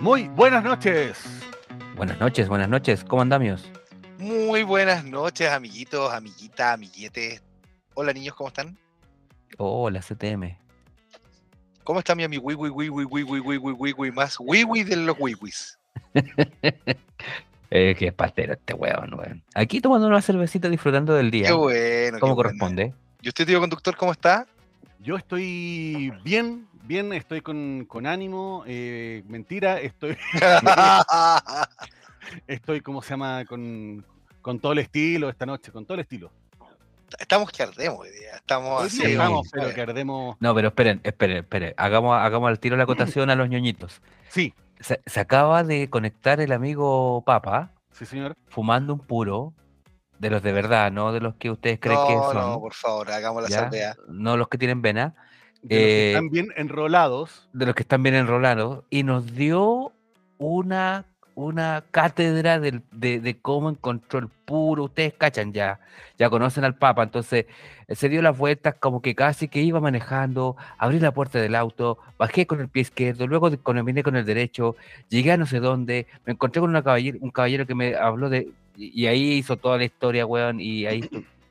Muy buenas noches. Buenas noches, buenas noches. ¿Cómo andamos? Muy buenas noches, amiguitos, amiguitas, amiguetes. Hola, niños, ¿cómo están? Hola, CTM. ¿Cómo está mi amigo Wiwi, Wiwi, Wiwi, Wiwi, Wiwi, más Wiwi de los Wiwis? eh, qué pastero este weón, weón. Aquí tomando una cervecita disfrutando del día. Qué bueno. ¿Cómo qué corresponde? Bueno. ¿Y usted, tío conductor, cómo está? Yo estoy bien, bien, estoy con, con ánimo. Eh, mentira, estoy. estoy, ¿cómo se llama? Con, con todo el estilo esta noche, con todo el estilo. Estamos que ardemos hoy día. Estamos así. estamos, pero que ardemos. No, pero esperen, esperen, esperen. Hagamos, hagamos al tiro la acotación a los ñoñitos. Sí, Se, se acaba de conectar el amigo Papa sí, señor. fumando un puro de los de verdad, no de los que ustedes creen que No, son. no, por favor, hagamos la ¿ya? salvedad. No los que tienen vena, De los que Eh, están bien enrolados. de los que están bien enrolados. Y nos dio una, una cátedra de, de cómo encontró el puro. Ustedes cachan ya, ya conocen al Papa. Entonces eh, se dio las vueltas como que casi que iba manejando, abrí la puerta del auto, bajé con el pie izquierdo, luego caminé con el derecho, llegué a no sé dónde, me encontré con una caballero, un caballero que me habló de... Y, ahí hizo toda la historia, weón, y ahí...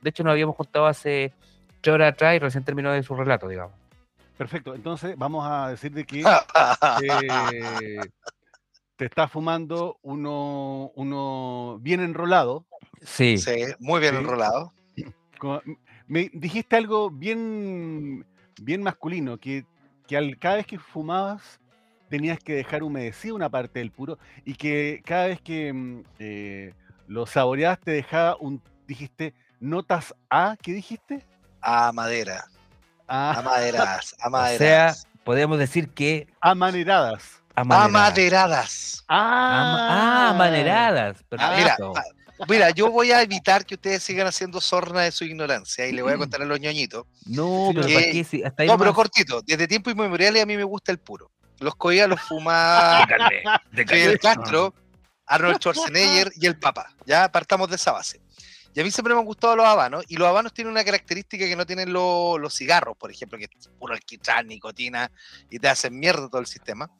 De hecho, nos habíamos contado hace tres horas atrás y recién terminó de su relato, digamos. Perfecto. Entonces, vamos a decir de que eh, te está fumando uno, uno bien enrolado. Sí, Sí, muy bien Sí. enrolado. Como- Me dijiste algo bien, bien masculino, que, que al, cada vez que fumabas tenías que dejar humedecida una parte del puro y que cada vez que mm, eh, lo saboreabas te dejaba un, dijiste, notas A, ¿qué dijiste? A madera. A A, maderas. A o sea, podemos decir que... amaneradas. amaneradas. Amaderadas. Ama- Ah, amaneradas. Ah, mira, Perfecto. ah, mira, yo voy a evitar que ustedes sigan haciendo sorna de su ignorancia y le voy a contar a los ñoñitos. No, pero que- ¿para qué? Si hasta ahí No, pero cortito. Desde tiempo inmemoriales a mí me gusta el puro. Los coía, los fumaba Fidel Castro, Arnold Schwarzenegger y el Papa. Ya partamos de esa base. Y a mí siempre me han gustado los habanos, y los habanos tienen una característica que no tienen lo- los cigarros, por ejemplo, que es puro alquitrán, nicotina, y te hacen mierda todo el sistema,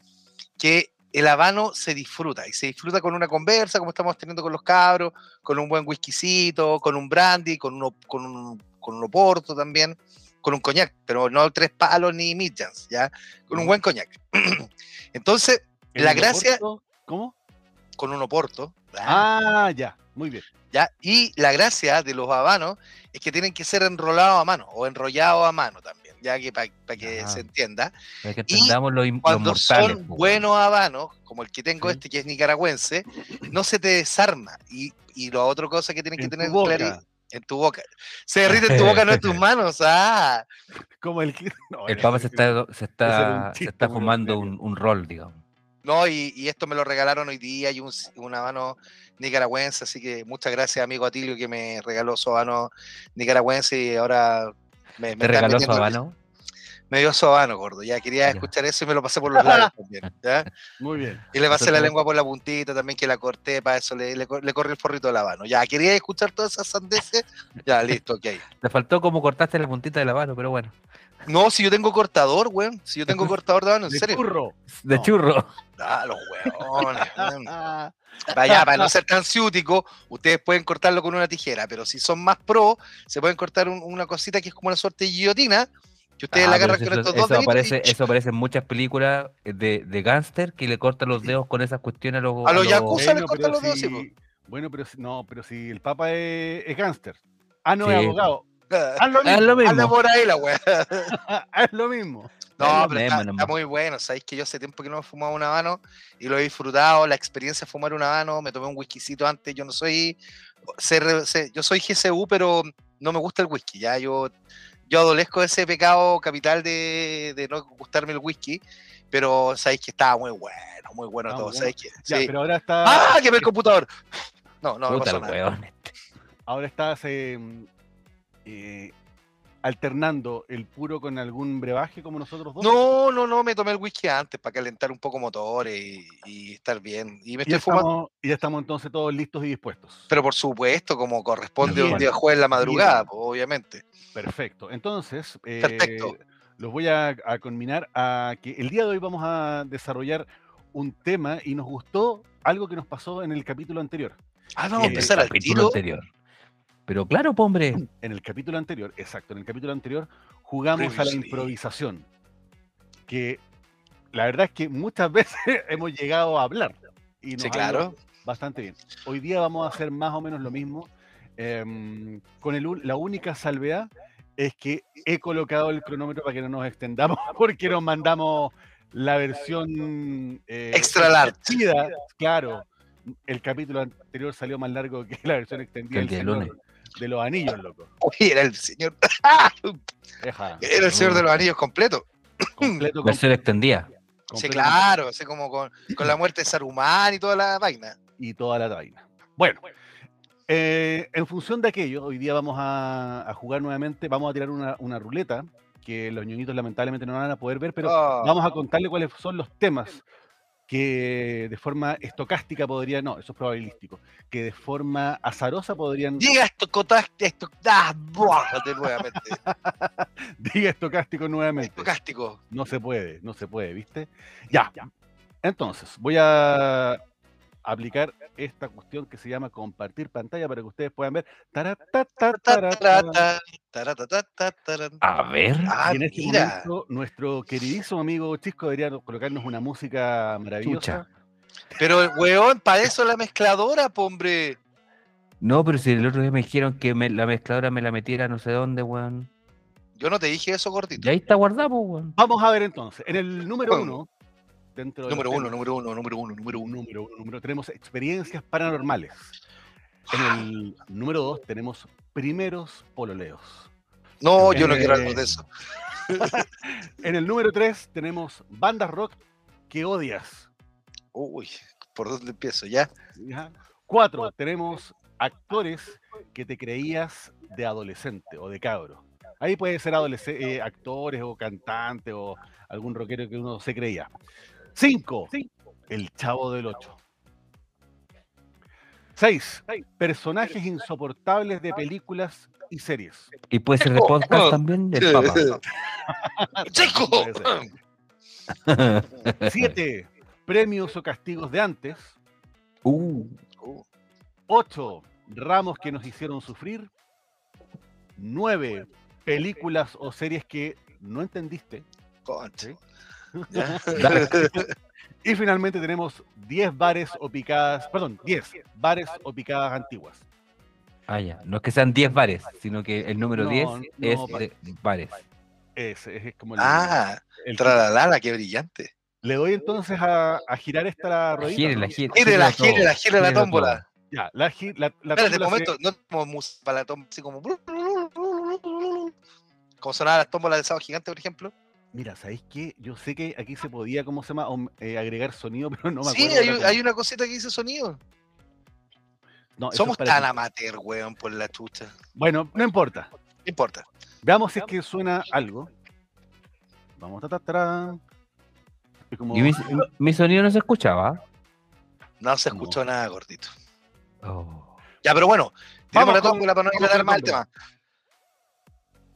que el habano se disfruta, y se disfruta con una conversa, como estamos teniendo con los cabros, con un buen whiskycito, con un brandy, con, uno, con, un, con un oporto también, con un coñac, pero no tres palos ni midjans, ¿ya? Con un buen coñac. Entonces, ¿En la gracia, Oporto? ¿Cómo? con un oporto, Ah, ya, muy bien. ¿ya? Y la gracia de los habanos es que tienen que ser enrolados a mano o enrollados a mano también, ya que para que Ah. se entienda. Para que Y entendamos lo, im- los Cuando mortales. son buenos habanos, como el que tengo Sí. este, que es nicaragüense, no se te desarma. Y, y la otra cosa que tienen que En tener en tu boca. Se derrite en tu boca, no en tus manos. Ah, Como el no, El Papa se está, se está, se está fumando un, un rol, digamos. no, y, y esto me lo regalaron hoy día y un, un habano nicaragüense, así que muchas gracias, amigo Atilio, que me regaló su habano nicaragüense y ahora me, me ¿Te regaló habano? Me dio su habano, gordo. Ya quería Ya. escuchar eso y me lo pasé por los labios también. ¿ya? Muy bien. Y le pasé la lengua por la puntita también, que la corté, para eso le, le, cor- le corrí el forrito del habano. Ya, quería escuchar todas esas sandeces. Ya, listo, ok. Te faltó como cortaste la puntita del habano, pero bueno. No, si yo tengo cortador, weón. Si yo tengo cortador de habano, en De serio. churro. De No. churro. Ah, los weones. weón. Vaya, para no ser tan ciútico, ustedes pueden cortarlo con una tijera, pero si son más pro, se pueden cortar un- una cosita que es como una suerte de guillotina, que ustedes Ah, la agarran eso, con estos eso dos deditos aparece, y eso aparece en muchas películas de, de gángster que le cortan los dedos con esas cuestiones a los. A los yakuza. les bueno, cortan los dedos, sí, bueno, pero si, no, pero si el Papa es, es gángster. Ah, no, Sí, es abogado. Ah, Haz lo Haz mismo. mismo. Anda por ahí la weá. Haz lo mismo. No, Es pero mismo está, está muy bueno. Sabéis que yo hace tiempo que no me he fumado un habano y lo he disfrutado. La experiencia de fumar un habano, me tomé un whiskycito antes. Yo no soy. Yo soy GCU, pero no me gusta el whisky. Ya yo, yo adolezco de ese pecado capital de, de no gustarme el whisky. Pero sabéis que estaba muy bueno, muy bueno todo. bueno. ¿sabéis que? Ya, Sí. pero ahora está. ¡Ah! ¡Quemé el computador! No, no, no Puta pasó el nada. weón. Ahora estás eh, eh, alternando el puro con algún brebaje como nosotros dos. No, no, no, me tomé el whisky antes para calentar un poco motores y, y estar bien. Y me Y ya, estoy fumando. estamos, y ya estamos entonces todos listos y dispuestos. Pero por supuesto, como corresponde Bien. un día jueves en la madrugada, pues, obviamente. Perfecto. Entonces, Perfecto. eh, los voy a, a conminar a que el día de hoy vamos a desarrollar un tema y nos gustó algo que nos pasó en el capítulo anterior. Ah, vamos a el empezar al capítulo tiro. anterior. Pero claro, po, hombre. En el capítulo anterior, exacto, en el capítulo anterior jugamos a la improvisación. Que la verdad es que muchas veces hemos llegado a hablar. Y nos Sí, claro. Bastante bien. Hoy día vamos a hacer más o menos lo mismo. em, con el, la única salvedad es que he colocado el cronómetro para que no nos extendamos, porque nos mandamos la versión eh, Extra extendida, Claro, el capítulo anterior salió más largo que la versión extendida el Señor lunes. De los Anillos, loco. Oye, era el señor. Deja, Era el señor de los anillos completo. completo, com- Versión extendida. Sí, claro. Así como con, con la muerte de Saruman y toda la vaina. y toda la vaina. Bueno, eh, en función de aquello, hoy día vamos a, a jugar nuevamente, vamos a tirar una, una ruleta que los ñoñitos lamentablemente no van a poder ver, pero Oh, vamos a contarle cuáles son los temas que de forma estocástica podrían, no, eso es probabilístico, que de forma azarosa podrían, Diga esto, cotaste, esto. Ah, nuevamente. diga estocástico nuevamente. Estocástico. No se puede, no se puede, ¿viste? Ya. Entonces, voy a aplicar esta cuestión que se llama compartir pantalla para que ustedes puedan ver. A ver. En este momento, nuestro queridísimo amigo Chisco debería colocarnos una música maravillosa. Pero, weón, para eso la mezcladora, hombre. No, pero si el otro día me dijeron que la mezcladora me la metiera no sé dónde, weón. Yo no te dije eso, gordito. Y ahí está guardado, weón. Vamos a ver entonces. En el número uno, dentro Número uno, número uno, número uno, número uno. número uno, número- tenemos experiencias paranormales. En el número dos tenemos primeros pololeos. No, yo no quiero algo de eso. En el número 3 tenemos bandas rock que odias. Uy, ¿por dónde empiezo? ¿Ya? 4 tenemos actores que te creías de adolescente o de cabro. Ahí puede ser eh, actores o cantantes o algún rockero que uno se creía. 5. El chavo del 8. 6. Personajes insoportables de películas y series. Y puede ser de podcast también, el Papa. 7. Premios o castigos de antes. Uh, 8. Ramos que nos hicieron sufrir. 9. Películas o series que no entendiste. Conche. Y finalmente tenemos 10 bares o picadas, perdón, 10 bares o picadas antiguas. ah, ya. No es que sean 10 bares, sino que el número No, 10 no, es de bares. Ese es como el, Ah, el- tralalala, qué brillante. Le doy entonces a, a girar esta. Gírela, ¿no? gírela. Gírela, todo, gírela, gírela la gírela tómbola. Ya, la, la, la Espérate un momento, no música para la tómbola, así como. Como sonaban las tómbolas del sábado gigante, por ejemplo. Mira, ¿sabéis qué? Yo sé que aquí se podía, ¿cómo se llama? Eh, agregar sonido, pero no me sí, acuerdo. hay, cómo. hay una cosita que dice sonido. No, Somos para tan ti. amateur, weón, por la chucha. No Bueno, no importa. importa. Veamos si es que suena algo. Vamos, ta, ta, tarán. Es como- Y mi, mi sonido no se escuchaba. No se No. escuchó nada, gordito. Oh. Ya, pero bueno, tiremos Vamos la tómbola para no ir con más la el tema.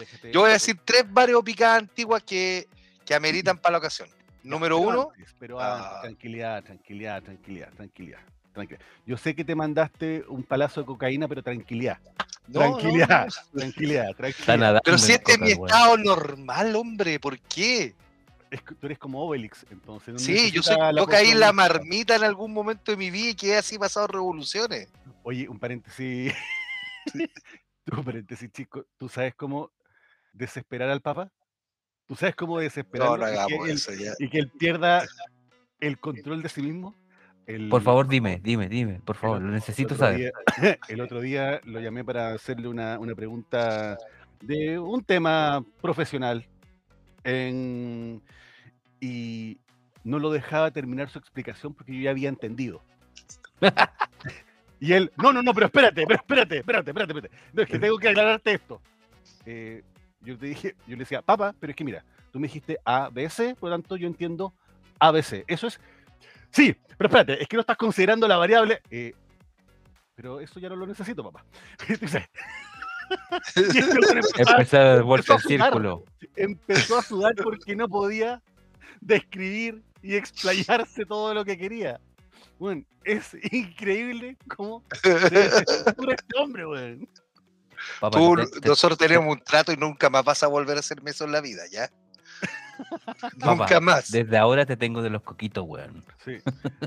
Déjate- Yo voy a decir tres picadas antiguas que, que ameritan para la ocasión. Número Pero uno, antes, pero antes, Ah. tranquilidad, tranquilidad, tranquilidad, tranquilidad, tranquilidad. Yo sé que te mandaste un palazo de cocaína, pero tranquilidad. no, tranquilidad, no, tranquilidad, tranquilidad. Pero si este es mi estado normal, hombre, ¿por qué? Es que tú eres como Obelix, entonces. no Sí, yo soy, yo caí en la marmita en algún momento de mi vida y quedé así pasado revoluciones. Oye, un paréntesis. un paréntesis, chico. ¿Tú sabes cómo desesperar al Papa? ¿Tú sabes cómo desesperar No, no hagamos y, eso ya. y que él pierda el control de sí mismo? El- Por favor, dime, dime, dime, por favor, el lo necesito saber. día- el otro día lo llamé para hacerle una, una pregunta de un tema profesional en- y no lo dejaba terminar su explicación porque yo ya había entendido. y él, no, no, no, pero espérate, pero espérate, espérate, espérate, espérate. No, es que tengo que aclararte esto. Eh, yo te dije, yo le decía, papá, pero es que mira, tú me dijiste ABC, por lo tanto yo entiendo ABC. Eso es. Sí, pero espérate, es que no estás considerando la variable. eh, pero eso ya no lo necesito, papá. Empezó a- Empezó a dar a sudar. círculo. empezó a sudar porque no podía describir y explayarse todo lo que quería. Bueno, es increíble cómo se este hombre, weón. Papá, Tú, te- te- nosotros tenemos un trato y nunca más vas a volver a hacerme eso en la vida, ¿ya? Papá, nunca más. Desde ahora te tengo de los coquitos, weón. Sí.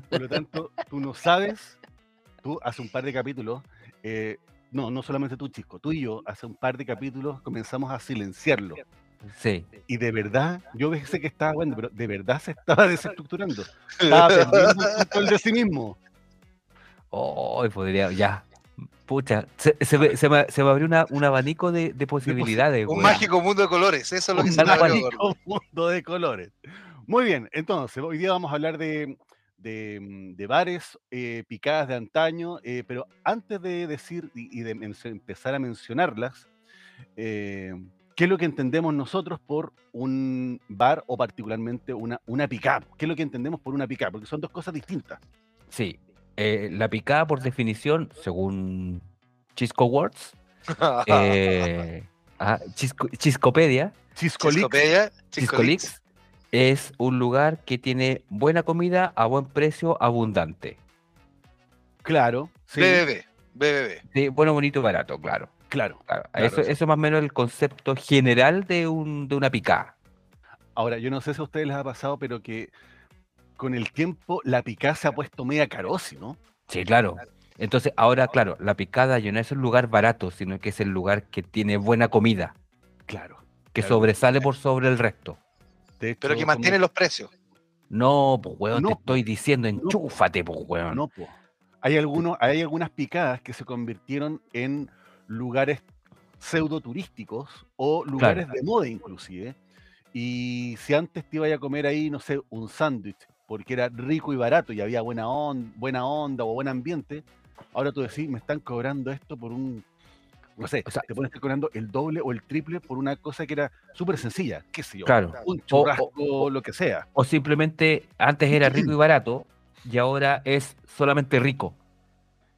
Por lo tanto, tú no sabes, tú hace un par de capítulos, eh, no, no solamente tú, Chisco, tú y yo, hace un par de capítulos comenzamos a silenciarlo. Sí. Y de verdad, yo pensé que estaba bueno, pero de verdad se estaba desestructurando. Estaba perdiendo el control de sí mismo. Oh, podría, ya. Pucha, se, se, me- se me, se me abrió una, un abanico de, de posibilidades, Un mágico mundo de colores, eso es lo que Un se me abrió, mágico mundo de colores. Muy bien, entonces, hoy día vamos a hablar de, de, mm, de bares, eh, picadas de antaño, eh, pero antes de decir y, y de empezar a mencionarlas, eh, ¿qué es lo que entendemos nosotros por un bar o particularmente una, una picada? ¿Qué es lo que entendemos por una picada? Porque son dos cosas distintas. Sí. Eh, la picada, por definición, según Chisco Words, eh, ah, Chisco- Chiscopedia, Chiscolix, Chiscopedia, Chiscolix, Chiscolix. es un lugar que tiene buena comida a buen precio, abundante. claro, sí, BBB, BBB. Sí, bueno, bonito y barato, claro. claro. claro. Claro, eso, eso. eso más o menos el concepto general de, un, de una picada. Ahora, yo no sé si a ustedes les ha pasado, pero que con el tiempo la picada se ha puesto media carosi, ¿no? Sí, claro. Entonces, ahora, claro, la picada ya no es un lugar barato, sino que es el lugar que tiene buena comida, Claro. que Claro. sobresale por sobre el resto. De Pero hecho, que como- mantiene los precios. No, pues, weón, No, te po. estoy diciendo, enchúfate, pues, weón. No, po. Hay, algunos, hay algunas picadas que se convirtieron en lugares pseudo turísticos o lugares de moda inclusive. Y si antes te iba a comer ahí, no sé, un sándwich, porque era rico y barato y había buena, on- buena onda o buen ambiente, ahora tú decís, me están cobrando esto por un, no sé, O sea, te ponen cobrando el doble o el triple por una cosa que era súper sencilla, qué sé yo, Claro. un O- churrasco, lo que sea. O simplemente antes era rico y barato y ahora es solamente rico.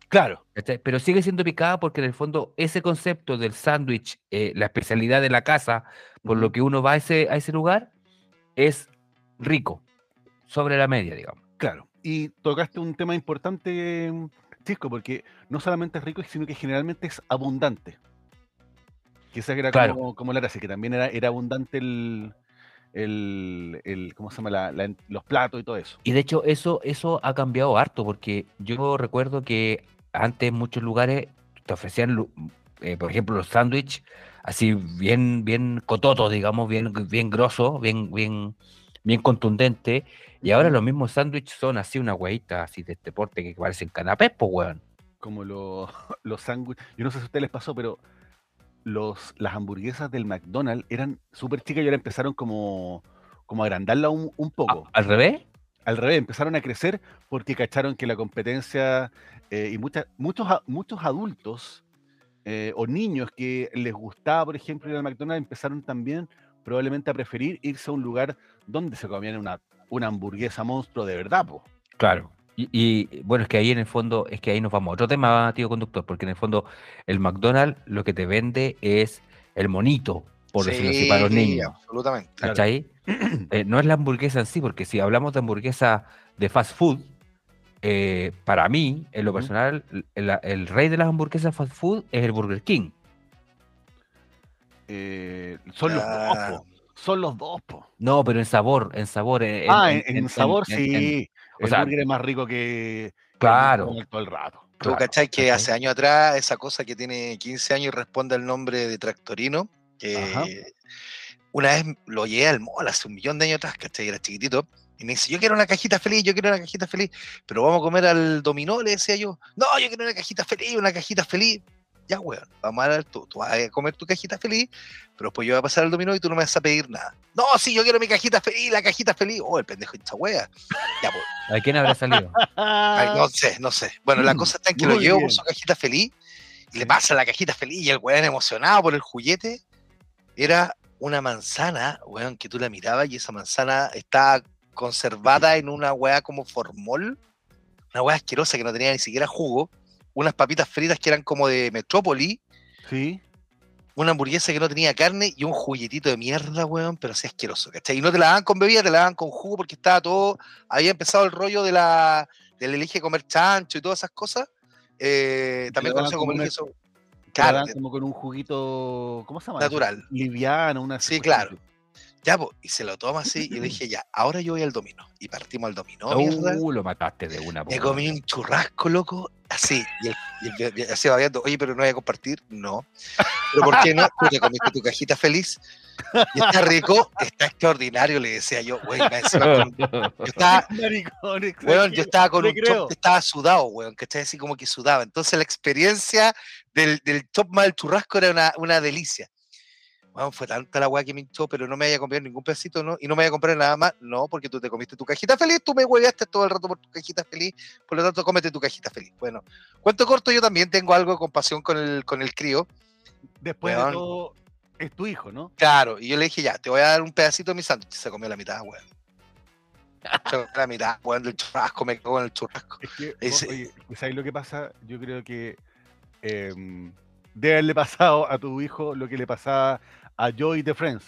Claro. Pero sigue siendo picada porque en el fondo ese concepto del sándwich, eh, la especialidad de la casa, por lo que uno va a ese, a ese lugar, es rico, sobre la media, digamos. Claro, y tocaste un tema importante, Cisco, porque no solamente es rico, sino que generalmente es abundante. Esa era Claro. como, como la gracia, que también era, era abundante el, el, el- ¿cómo se llama? La- la en- los platos y todo eso. Y de hecho eso, eso ha cambiado harto porque yo recuerdo que antes en muchos lugares te ofrecían, eh, por ejemplo, los sándwiches así bien, bien cototos, digamos, bien, bien grosos, bien, bien, bien contundentes. Y ahora los mismos sándwiches son así una hueita así de este porte que parecen canapés, pues, weón. Como los, los sándwiches. Yo no sé si a ustedes les pasó, pero los, las hamburguesas del McDonald's eran súper chicas y ahora empezaron como, como a agrandarla un, un A- poco. ¿Al revés? al revés, empezaron a crecer porque cacharon que la competencia eh, y mucha- muchos, muchos adultos eh, o niños que les gustaba, por ejemplo, ir al McDonald's, empezaron también probablemente a preferir irse a un lugar donde se comían una, una hamburguesa monstruo de verdad, po. Claro. Y, y, bueno, es que ahí en el fondo, es que ahí nos vamos a otro tema, tío conductor, porque en el fondo el McDonald's lo que te vende es el monito, por decirlo así, para los Sí, niños. Absolutamente. Claro. ¿Cachai? Eh, no es la hamburguesa en sí, porque si hablamos de hamburguesa de fast food, eh, para mí, en lo personal, el, el rey de las hamburguesas fast food es el Burger King. Eh, son los dos, Ah. Son los dos, po. No, pero en sabor, en sabor. En, ah, en, en sabor en- en- sí. o el sea, burger es más rico que el Claro. McDonald's todo el rato. Tú Claro, cachai que hace años atrás esa cosa que tiene 15 años y responde al nombre de Tractorino, Ajá. que una vez lo llevé al mall hace un millón de años atrás, ¿cachai? Era chiquitito. Y me dice, yo quiero una cajita feliz, yo quiero una cajita feliz, pero vamos a comer al dominó, le decía yo. No, yo quiero una cajita feliz, una cajita feliz. Ya, weón, vamos a dar tú, tú vas a comer tu cajita feliz, pero después yo voy a pasar al dominó y tú no me vas a pedir nada. No, sí, yo quiero mi cajita feliz, la cajita feliz. Oh, el pendejo esta wea. Ya, pues. ¿A quién habrá salido? Ay, no sé, no sé. Bueno, la Mm, cosa está en que lo llevo bien. por su cajita feliz y le pasa la cajita feliz y el weón emocionado por el juguete. Era una manzana, weón, que tú la mirabas y esa manzana está conservada en una weá como formol, una weá asquerosa que no tenía ni siquiera jugo, unas papitas fritas que eran como de Metrópoli, Sí. una hamburguesa que no tenía carne y un juguetito de mierda, weón, pero así asqueroso, ¿cachai? Y no te la daban con bebida, te la daban con jugo porque estaba todo, había empezado el rollo de la, del elige comer chancho y todas esas cosas. Eh, también conocido como la Claro, dan como con un juguito, ¿cómo se llama? natural. Liviano, una Sí, claro. así. Ya, po, y se lo toma así y le dije, ya, ahora yo voy al dominó. Y partimos al dominó, mierda. Uh, lo mataste de una. Me comí un churrasco, loco, así. Y el, y el- y así babeando, oye, pero no voy a compartir. No. ¿Pero por qué no? Tú te comiste tu cajita feliz. Y está rico, está extraordinario, le decía yo, güey, con- yo estaba, Weón, yo estaba con un chop estaba sudado, weón, que estaba así como que sudaba. Entonces la experiencia del, del chop más del churrasco era una, una delicia. Weón, fue tanta la weá que me hinchó, pero no me vaya a comprar ningún pedacito, ¿no? Y no me vaya a comprar nada más, no, porque tú te comiste tu cajita feliz, tú me hueveaste todo el rato por tu cajita feliz, por lo tanto, cómete tu cajita feliz. Bueno, cuento corto, yo también tengo algo de compasión con el, con el crío. Después Weón. de todo, es tu hijo, ¿no? Claro, y yo le dije, ya, te voy a dar un pedacito de mi sándwich. Se comió la mitad, weón. Se comió la mitad, weón, del churrasco, me cago en el churrasco. Es que, vos, oye, ¿sabes lo que pasa? Yo creo que em, debe haberle pasado a tu hijo lo que le pasaba a Joey de Friends.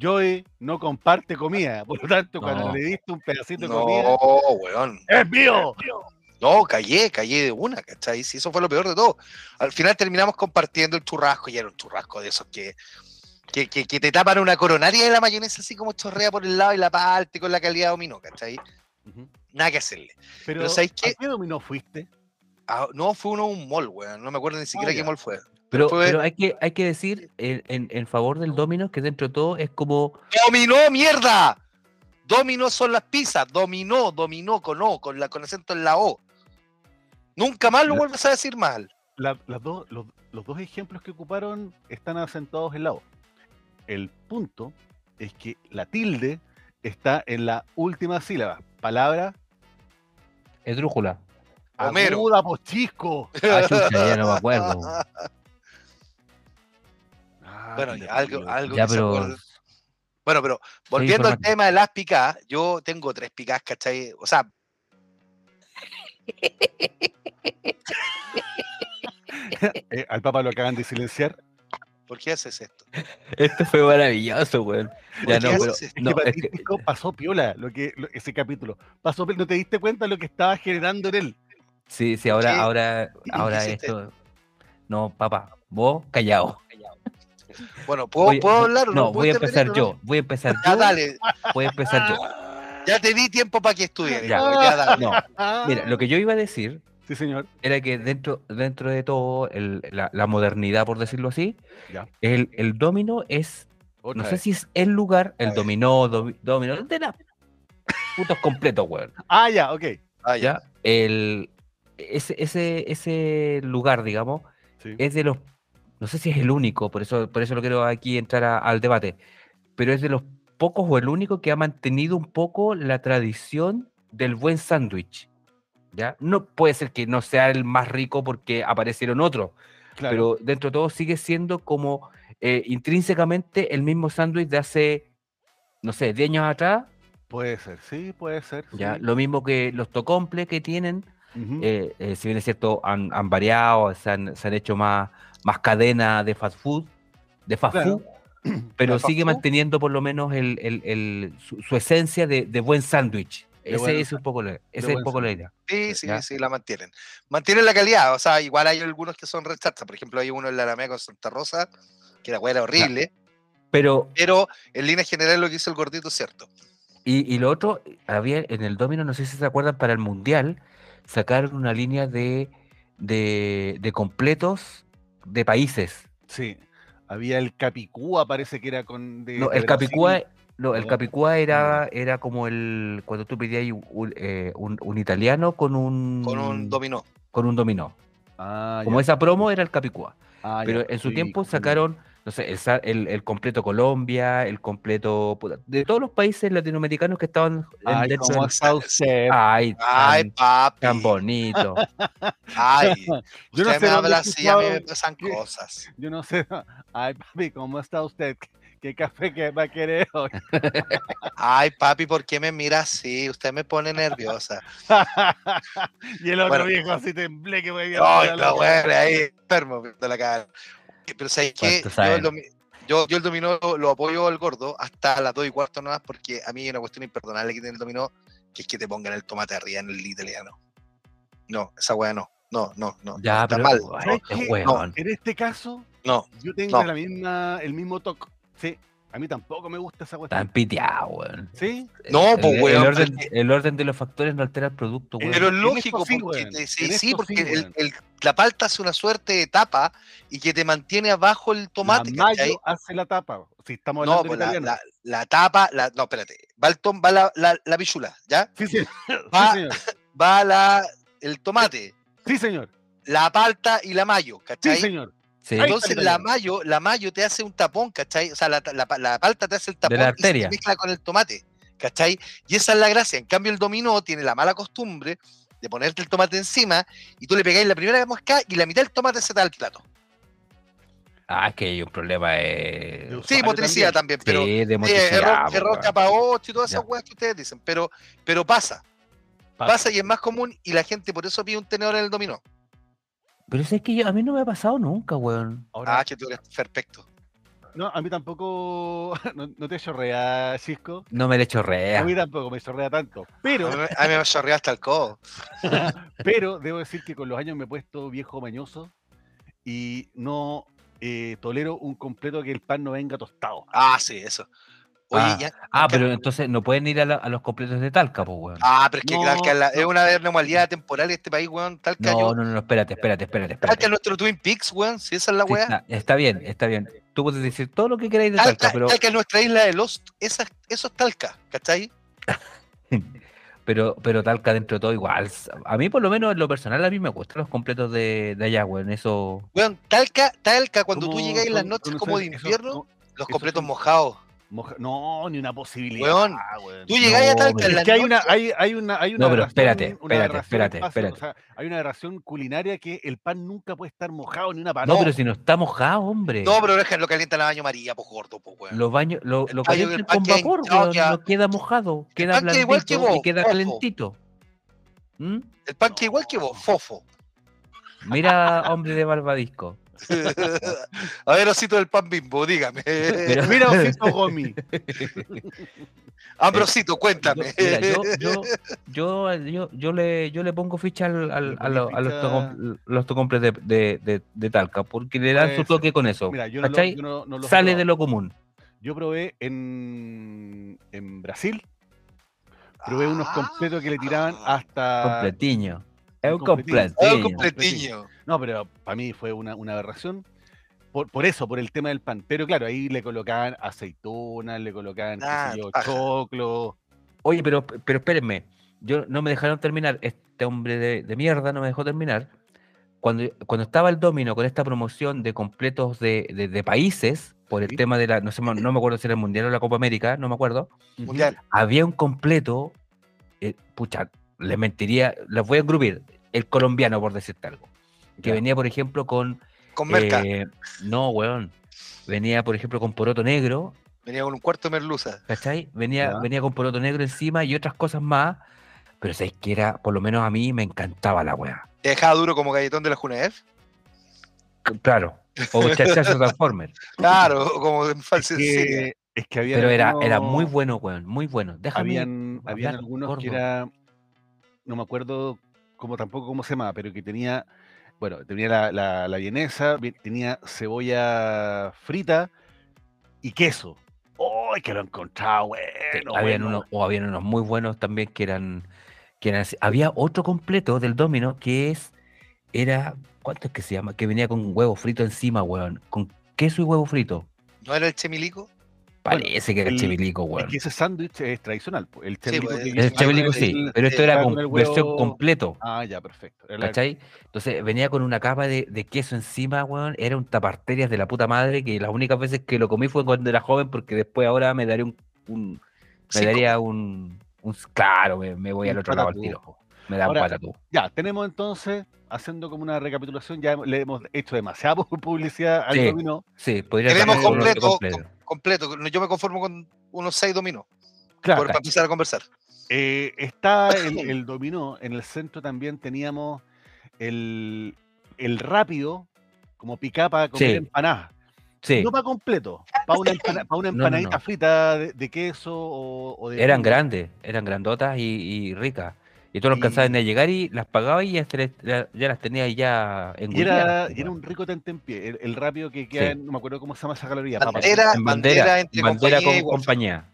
Joey no comparte comida, por lo tanto, cuando No. le diste un pedacito de No, comida, weón. ¡es mío! No, callé, callé de una, ¿cachai? Sí, eso fue lo peor de todo. Al final terminamos compartiendo el churrasco y era un churrasco de esos que, que, que, que te tapan una coronaria de la mayonesa así como chorrea por el lado y la parte con la calidad dominó, ¿cachai? Ujú. Nada que hacerle. Pero, Pero ¿sabes qué? ¿a qué dominó fuiste? Ah, no, fue uno un mall, weón. No me acuerdo ni siquiera Ah, qué mall fue. Pero, hay, que, hay que decir en, en- en favor del Domino's que dentro de todo es como. ¡Dominó, mierda! Dominó son las pizzas. Dominó, dominó con O, con, la, con acento en la O. Nunca más lo La- vuelves a decir mal. La- las dos- los, los dos ejemplos que ocuparon están asentados en la O. El punto es que la tilde está en la última sílaba. Palabra Esdrújula. Homero. aguda, pochisco. Ah, chucha, ya no me acuerdo. Ah, Bueno, algo, algo Ya, que se pero. Bueno, pero volviendo al tema de las picas, yo tengo tres picas, ¿cachai? O sea, Eh, al Papa lo acaban de silenciar. ¿por qué haces esto? Esto fue maravilloso, weón. Ya ¿Por no, qué pero. haces esto? Es No, que es que- Patístico pasó piola lo que, lo- ese capítulo. Pasó, no te diste cuenta lo que estaba generando en él. Sí, sí, ¿Por ahora, qué? ahora, ¿Y ahora esto. No, papá, vos callado. Bueno, ¿puedo, Voy- ¿puedo hablar o No, no? voy a ¿Puedo empezar no? yo. Voy a empezar Ya, yo. dale. Voy a empezar yo. Ya te di tiempo para que estudieras. Ya. Ya, dale. No, mira, lo que yo iba a decir Sí, señor. era que dentro, dentro de todo, el- la, la modernidad, por decirlo así, Ya. el, el domino es, Otra no sé si es el lugar, el dominó, domi- domino, de la putos completos, weón. Ah, ya, ok. Ah, ya. ¿ya? El, ese, ese, ese lugar, digamos, Sí. es de los, no sé si es el único, por eso, por eso lo quiero aquí entrar a- al debate, pero es de los pocos o el único que ha mantenido un poco la tradición del buen sándwich. ¿Ya? No puede ser que no sea el más rico porque aparecieron otros, Claro. pero dentro de todo sigue siendo como eh, intrínsecamente el mismo sándwich de hace, no sé, 10 años atrás, Puede ser, sí, puede ser. ¿ya? sí. Lo mismo que los tocomple que tienen, eh, eh, si bien es cierto, han, han variado, se han, se han hecho más, más cadena de fast food, de fast Claro. food, pero fast sigue food. manteniendo por lo menos el, el- el- su, su esencia de, de buen sándwich. Ese es un poco, la- esa es un poco la idea. Sí, sí, Ya. sí, la mantienen. Mantienen la calidad, o sea, igual hay algunos que son rechazas. Por ejemplo, hay uno en la Alameda con Santa Rosa, que la weá era horrible, Pero, pero en línea general lo que hizo el gordito es cierto. y, y lo otro, había en el Domino, no sé si se acuerdan, para el Mundial, sacaron una línea de, de, de completos de países. Sí. Había el Capicúa, parece que era con. De, No, de el. Capicúa, no, el. Capicúa era, era como el cuando tú pedías un, un, eh, un- un italiano con un Con un dominó. con un dominó. Ah, Como ya. esa promo era el Capicúa. Ah, ya, Pero en su tiempo sacaron, no sé, el, sa- el, el completo Colombia, el completo de todos los países latinoamericanos que estaban en- Ay, dentro ¿cómo del- está usted? Ay, Ay, tan, papi. tan bonito. Ay, Yo no sé me habla así a mí me pasan cosas. Yo no sé. Ay, papi, ¿cómo está usted? ¿Qué, café que va a querer hoy? Ay, papi, ¿por qué me mira así? Usted me pone nerviosa. y el otro Bueno. viejo así temblé que me Ay, la weá, ahí, enfermo, de la cara. Pero ¿sabes? ¿Cuántos Yo el, yo, yo el dominó lo, lo apoyo al gordo hasta las 2 y cuarto nomás, porque a mí hay una cuestión imperdonable que tiene el dominó, que es que te pongan el tomate arriba en el italiano. No, esa weá no. No, no, no. Ya, está pero mal. ay, ¿Sabes es qué? weón. En este caso, No, yo tengo No. la misma, el mismo toque. Sí, a mí tampoco me gusta esa Tan cuestión. piteado, weón. ¿Sí? No, El- pues, el, weón, orden, porque- el orden de los factores no altera el producto, weón. Pero es lógico, sí, porque sí, sí, porque sí, el- el- la palta hace una suerte de tapa y que te mantiene abajo el tomate. la ¿cachai? mayo hace la tapa. Si estamos No, hablando pues la, la- la tapa, la, no, espérate. Va, el tom- va la, la, la pichula, ¿ya? Sí, sí, Va- sí, señor. Va la, el tomate, Sí, señor. la palta y la mayo, Sí, ¿cachai? señor. Sí, Ay, Entonces la mayo, la mayo te hace un tapón, ¿cachai? O sea, la, la, la palta te hace el tapón la y se arteria. mezcla con el tomate, ¿cachai? Y esa es la gracia. En cambio, el dominó tiene la mala costumbre de ponerte el tomate encima y tú le pegáis la primera mosca y la mitad del tomate se te da al plato. Ah, es que hay un problema. Eh... De Sí, motricidad también, pero sí, de eh, motricidad, error, po, error weón. capa 8 y todas esas weas que ustedes dicen, pero, pero pasa, pasa y es más común y la gente por eso pide un tenedor en el dominó. Pero es que yo, a mí no me ha pasado nunca, weón. Ahora, Ah, que tú eres perfecto. No, a mí tampoco, no, no te chorrea, Cisco. No me le A chorrea. mí tampoco me chorrea tanto. A Pero, mí, me- a mí me chorrea hasta el codo. pero debo decir que con los años me he puesto viejo mañoso y no eh, tolero un completo que el pan no venga tostado. Ah, sí, eso. Oye, Ah, ya. Ah, pero entonces no pueden ir a, la- a los completos de Talca, pues, weón. Ah, pero es que No, Talca es, la- es no. una normalidad temporal de este país, weón. Talca, No, yo- no, no, espérate, espérate, espérate, Talca espérate. es nuestro Twin Peaks, weón. Si esa es la Sí, weá. está, está bien, está bien. Tú puedes decir todo lo que queráis de Talca, Talca, pero, Talca es nuestra isla de Lost. Esa, eso es Talca, ¿cachai? pero, pero Talca dentro de todo igual. A mí, por lo menos, en lo personal, a mí me gustan los completos de, de allá, weón. Eso. Weón, Talca, Talca, cuando tú ¿Cómo llegas en las noches como de invierno, no, los completos son- mojados. Moja- no, ni una posibilidad. Weón, weón. Tú llegáis a No, Talca en Es que hay una, hay, hay una, hay una No, pero espérate, una espérate, espérate, espérate. o sea, hay una aberración culinaria que el pan nunca puede estar mojado ni una No, paloma. pero si no está mojado, hombre. No, pero déjenlo calienta la baño María, pues gordo, pues weón. Los baños, lo, El lo baño- calientan el pan con vapor, weón, no queda mojado, queda pan igual que blandito vos, y queda ojo. calentito. ¿Mm? El pan que igual que vos, fofo. Mira, hombre de Barbadisco. a ver, osito del pan bimbo, dígame. Mira, Osito Gomi. Ambrosito, cuéntame. Yo, mira, yo, yo, yo, yo, yo le, yo le pongo ficha al, al- Le a, lo- a los, ponís tocom- los tocompres de, de, de- de Talca, porque le dan su toque con eso. Mira, yo no, lo, Sale de lo común. Yo probé en, en Brasil, probé unos completos que le tiraban Ah, hasta... Completiño. Es un completiño. Ah, completiño. completiño. No, pero para mí fue una, una aberración. Por, por eso, por el tema del pan. Pero claro, ahí le colocaban aceitunas, le colocaban, qué sé Ah, yo, choclo. Oye, pero, pero espérenme. Yo no me dejaron terminar. Este hombre de, de mierda no me dejó terminar. Cuando, cuando estaba el domino con esta promoción de completos de, de- de países, por el Sí. tema de la, no sé, no me acuerdo si era el Mundial o la Copa América, no me acuerdo. Mundial. había un completo, eh, pucha, les mentiría, les voy a engrupir, el colombiano, por decirte algo. Que Ya. venía, por ejemplo, con. Con merca. eh, no, weón. Venía, por ejemplo, con poroto negro, Venía con un cuarto de merluza. ¿cachai? Venía, Ya. venía con poroto negro encima y otras cosas más. Pero sabéis que era, por lo menos a mí, me encantaba la weá. Te dejaba duro como galletón de la Junef. Claro. O chachazo Transformer. Claro, como en falsa Es que, es que había Pero era, era muy bueno, weón. Muy bueno. Déjame. habían, habían algunos que era, no me acuerdo cómo tampoco cómo se llamaba, pero que tenía, bueno, tenía la, la, la vienesa, vi- tenía cebolla frita y queso. ¡Oh, que lo encontraba Sí, bueno! habían bueno! unos, o habían unos muy buenos también que eran, que eran así. Había otro completo del Domino que es, era, ¿cuánto es que se llama? Que venía con huevo frito encima, weón. Con queso y huevo frito. ¿No era el chemilico? Parece que era el- chevilico, Es weón. que ese sándwich es tradicional. El Sí, chevilico pues, que el chevilico sí, el- pero esto era con versión completo. Ah, ya, perfecto. ¿Cachai? Entonces venía con una capa de, de queso encima, weón. Era un taparterias de la puta madre que las únicas veces que lo comí fue cuando era joven porque después ahora me daría un... un- me daría un, un- Claro, me, me voy al otro lado al tiro. Me da Ahora, patatú. Ya, tenemos entonces, haciendo como una recapitulación, ya le hemos hecho demasiada publicidad al Sí. dominó. Sí, podría norte completo, com- completo. Yo me conformo con unos seis dominos Claro, por- para empezar a conversar. eh, está el, el dominó, en el centro también teníamos el, el rápido, como picá para comer Sí. empanadas. Sí, No para completo, para una, empana- pa' una No, no, empanadita no. frita de, de queso o, o de... eran grandes, eran grandotas y, y ricas. Y tú no alcanzabas ni a llegar y las pagabas y ya, las tenías ya Y engullidas, era, po, y era weón. un rico tentempié, el, el rápido que queda, Sí. en- no me acuerdo cómo se llama esa caloría. papa- Bandera, En bandera, bandera, entre bandera compañía con compañía.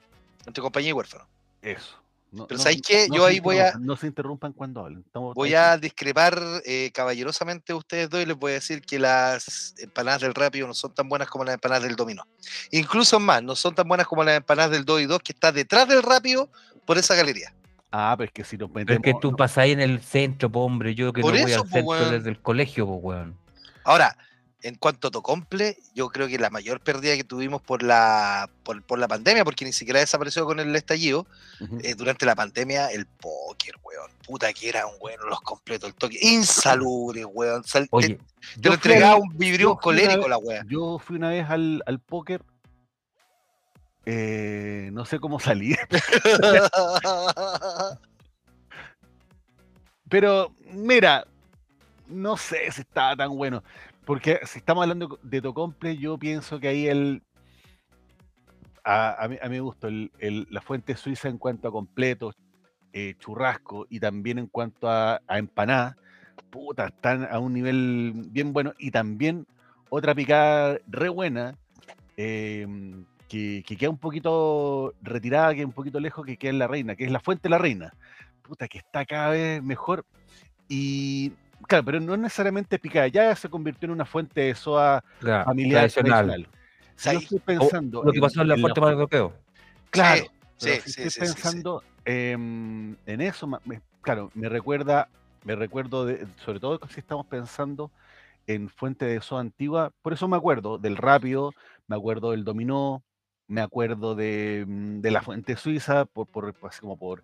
Entre compañía y huérfano. Eso. No, Pero no- ¿sabes qué? no Yo ahí voy a- No se interrumpan cuando hablen. Estamos Voy a discrepar eh, caballerosamente de ustedes dos y les voy a decir que las empanadas del rápido no son tan buenas como las empanadas del dominó. Incluso más, no son tan buenas como las empanadas del 2 y 2 que está detrás del rápido por esa galería. Ah, pero es que si nos Pero es metemos... que tú pasas ahí en el centro, po, hombre. Yo que Por no voy eso, al po, centro weón. desde el colegio, po, weón. Ahora, en cuanto a Tocomple, yo creo que la mayor pérdida que tuvimos por la, por, por la pandemia, porque ni siquiera desapareció con el estallido, eh, durante la pandemia, el póker, weón. Puta que eran, weón, los completos, el toque. Insalubres, weón. Sal- te- Oye, te, yo lo entregaba al- un una colérico vez- la weón. Yo fui una vez al, al póker. Eh, no sé cómo salí, pero mira, no sé si estaba tan bueno. Porque si estamos hablando de Tocomple, yo pienso que ahí el. A, a mí, a mí me gustó el- el- la fuente suiza en cuanto a completos, eh, churrasco y también en cuanto a, a empanadas. Puta, están a un nivel bien bueno. Y también otra picada re buena, em, que, que queda un poquito retirada, que es un poquito lejos, que queda en la reina, que es la fuente de la reina. Puta, que está cada vez mejor. Y claro, pero no es necesariamente picada, ya se convirtió en una fuente de soa claro, familiar tradicional. tradicional. Si Sí. yo estoy O pensando. lo que pasó en la fuente fu- más europeo. Claro, Sí, sí, estoy sí, sí, sí. pensando em, en eso, me- claro, me recuerda, me recuerdo, de, sobre todo si estamos pensando en fuente de soda antigua, por eso me acuerdo del rápido, me acuerdo del dominó, me acuerdo de, mm, de la fuente suiza, por, por así como por,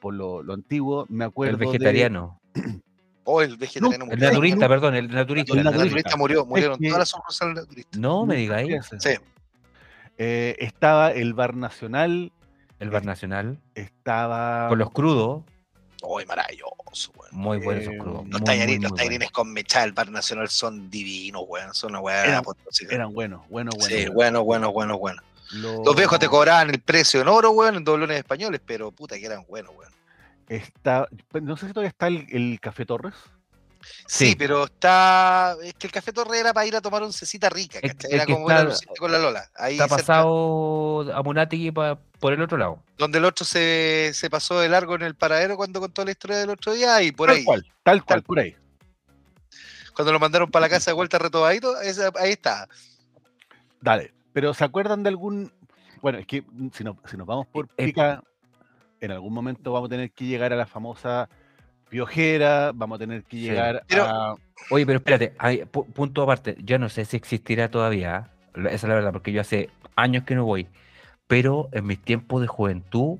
por lo, lo antiguo, me acuerdo El de- vegetariano. Oh, el vegetariano El murió. naturista, perdón, el naturista. El el naturista. naturista murió, murieron que- todas las sucursales naturistas. No me Mm, digáis. Sí. Eh, estaba el bar nacional, El bar nacional. estaba Con los crudos. Oh, maravilloso, weón. Muy buenos esos crudos. Los, muy, muy, tallarines, muy los buenos. tallarines con mechada del Bar Nacional son divinos, weón. Son una weá Eran- eran buenos, buenos, buenos. Sí, bueno, bueno, bueno, bueno. Los- Los viejos te cobraban el precio en oro, weón, en doblones españoles, pero puta que eran buenos, weón. Está, no sé si todavía está el, el Café Torres. Sí, Sí. pero está. Es que el Café Torre era para ir a tomar oncecita rica, es Era que como está- con la Lola. Ahí Está cerca, pasado a Munatigui pa- por el otro lado. donde el otro se, se pasó de largo en el paradero cuando contó la historia del otro día y por tal ahí. cual, tal cual, Tal por ahí. Cuando lo mandaron para la casa de vuelta retobadito, ahí está. Dale. Pero ¿se acuerdan de algún? Bueno, es que mm, si nos, si nos vamos por Eh, pica, en algún momento vamos a tener que llegar a la famosa piojera, vamos a tener que Sí. llegar Pero- a. Oye, pero espérate, hay, punto aparte. Yo no sé si existirá todavía. Esa es la verdad, porque yo hace años que no voy. Pero en mis tiempos de juventud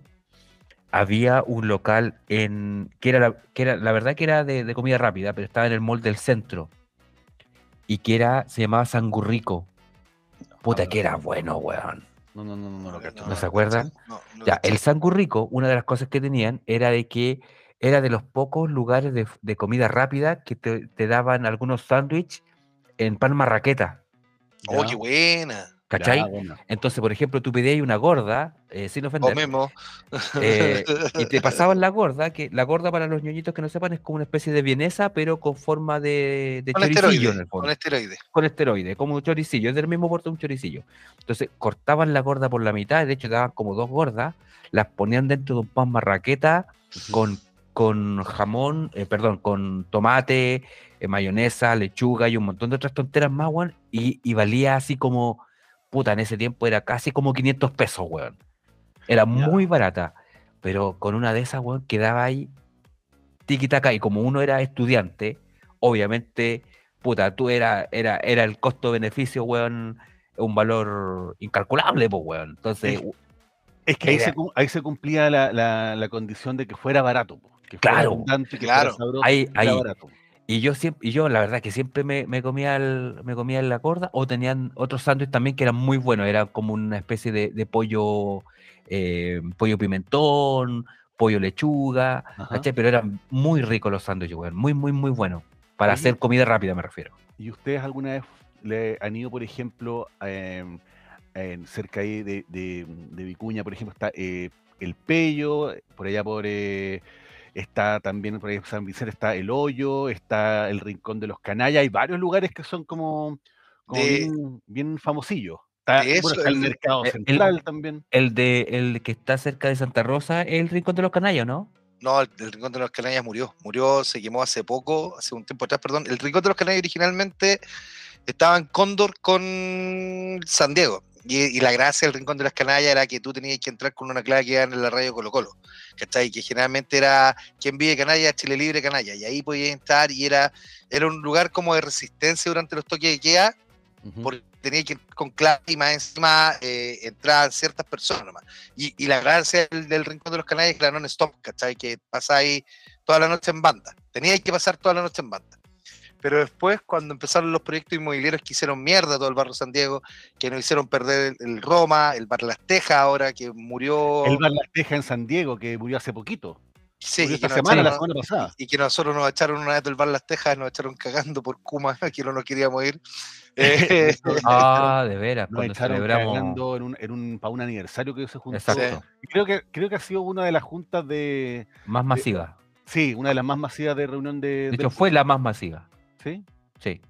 había un local en que era la, que era la verdad que era de, de comida rápida, pero estaba en el mall del centro y que era se llamaba Sangurrico. Puta que era no. bueno, weón. No, no, no, no, no, lo cacho. ¿No se acuerdan? No, no Ya, el Sangurrico, una de las cosas que tenían era de que era de los pocos lugares de, de comida rápida que te, te daban algunos sándwiches en pan marraqueta, Oh, qué buena. ¿Cachai? ya, bueno. Entonces, por ejemplo, tú pedías una gorda, eh, sin ofender, mismo. eh, y te pasaban la gorda, que la gorda para los ñoñitos que no sepan es como una especie de vienesa, pero con forma de, de Con choricillo en esteroides. el fondo Con esteroides. con esteroides, como un choricillo, es del mismo porte de un choricillo. Entonces cortaban la gorda por la mitad, de hecho daban como dos gordas, las ponían dentro de un pan marraqueta con, con jamón, eh, perdón, con tomate, eh, mayonesa, lechuga y un montón de otras tonteras más, y, y valía así como puta, en ese tiempo era casi como 500 pesos, weón. Era muy barata, pero con una de esas, weón, quedaba ahí tiki-taka. Y como uno era estudiante, obviamente, puta, tú era, era, era el costo-beneficio, weón, un valor incalculable, pues, weón. Entonces, es que ahí se, ahí se, cumplía la, la, condición de que fuera barato, que claro, abundante, que claro. Fuera sabroso, ahí, ahí. barato. Y yo siempre, y yo la verdad que siempre me, me comía el, me comía la corda, o tenían otros sándwiches también que eran muy buenos, era como una especie de, de pollo, eh, pollo pimentón, pollo lechuga, pero eran muy ricos los sándwiches, muy, muy, muy buenos. Para hacer comida rápida me refiero. ¿Y ustedes alguna vez le han ido, por ejemplo, em, cerca ahí de, de, Vicuña, por ejemplo, está eh, el Pello, por allá por... Está también por ahí San Vicente, está El Hoyo, está el Rincón de los Canallas, hay varios lugares que son como, bien, famosillos. Está, el, mercado eh, central también. El de el que está cerca de Santa Rosa, el Rincón de los Canallas, ¿no? No, el, Rincón de los Canallas murió. Murió, se quemó hace poco, hace un tiempo atrás, perdón. El Rincón de los Canallas originalmente estaba en Cóndor con San Diego. Y, la gracia del Rincón de las Canallas era que tú tenías que entrar con una clave que iba en la radio Colo Colo, ¿cachai? Que generalmente era quien vive Canalla, Chile Libre Canalla, y ahí podías entrar y era, era un lugar como de resistencia durante los toques de queda, porque tenías que ir con clave y más encima eh, entraban ciertas personas nomás. Y, la gracia del, Rincón de los Canallas es que la non-stop, ¿cachai? Que pasáis toda la noche en banda, teníais que pasar toda la noche en banda. Pero después, cuando empezaron los proyectos inmobiliarios que hicieron mierda todo el barrio San Diego, que nos hicieron perder el, Roma, el Bar Las Tejas ahora, que murió. El Bar Las Tejas en San Diego, que murió hace poquito. Sí, esta semana, la semana pasada. Y que nosotros nos echaron una vez del Bar Las Tejas, nos echaron cagando por Kuma, que no nos queríamos ir. Eh, ah, de veras, nos echaron celebramos... cagando en un, en un, para un aniversario que se juntó. Exacto. creo que, creo que ha sido una de las juntas de. Más masiva. sí, una de las más masivas de reunión de. De hecho, fue la más masiva. ¿Sí? Sí.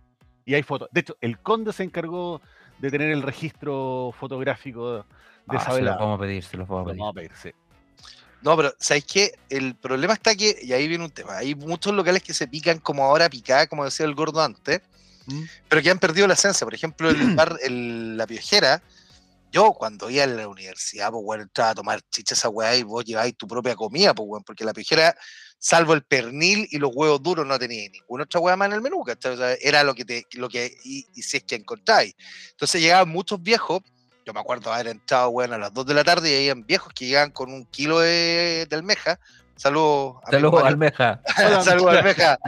Y hay fotos. De hecho, el conde se encargó de tener el registro fotográfico de ah, esa Se los vamos a pedir, se los vamos a pedir. Vamos a pedir, sí. No, pero ¿sabéis qué? El problema está que, y ahí viene un tema, hay muchos locales que se pican como ahora picada, como decía el gordo antes, ¿Mm? pero que han perdido la esencia. Por ejemplo, el bar, el, la viejera, yo cuando iba a la universidad, pues bueno, entraba a tomar chicha esa weá y vos lleváis tu propia comida, pues bueno, porque la viejera salvo el pernil y los huevos duros, no tenía ninguna otra hueá más en el menú, era lo que, te, lo que y, si es que encontráis. Entonces llegaban muchos viejos, yo me acuerdo haber entrado, bueno, a las 2 de la tarde y habían viejos que llegaban con un kilo de, almeja, Saludos Saludos almeja. Saludos almeja.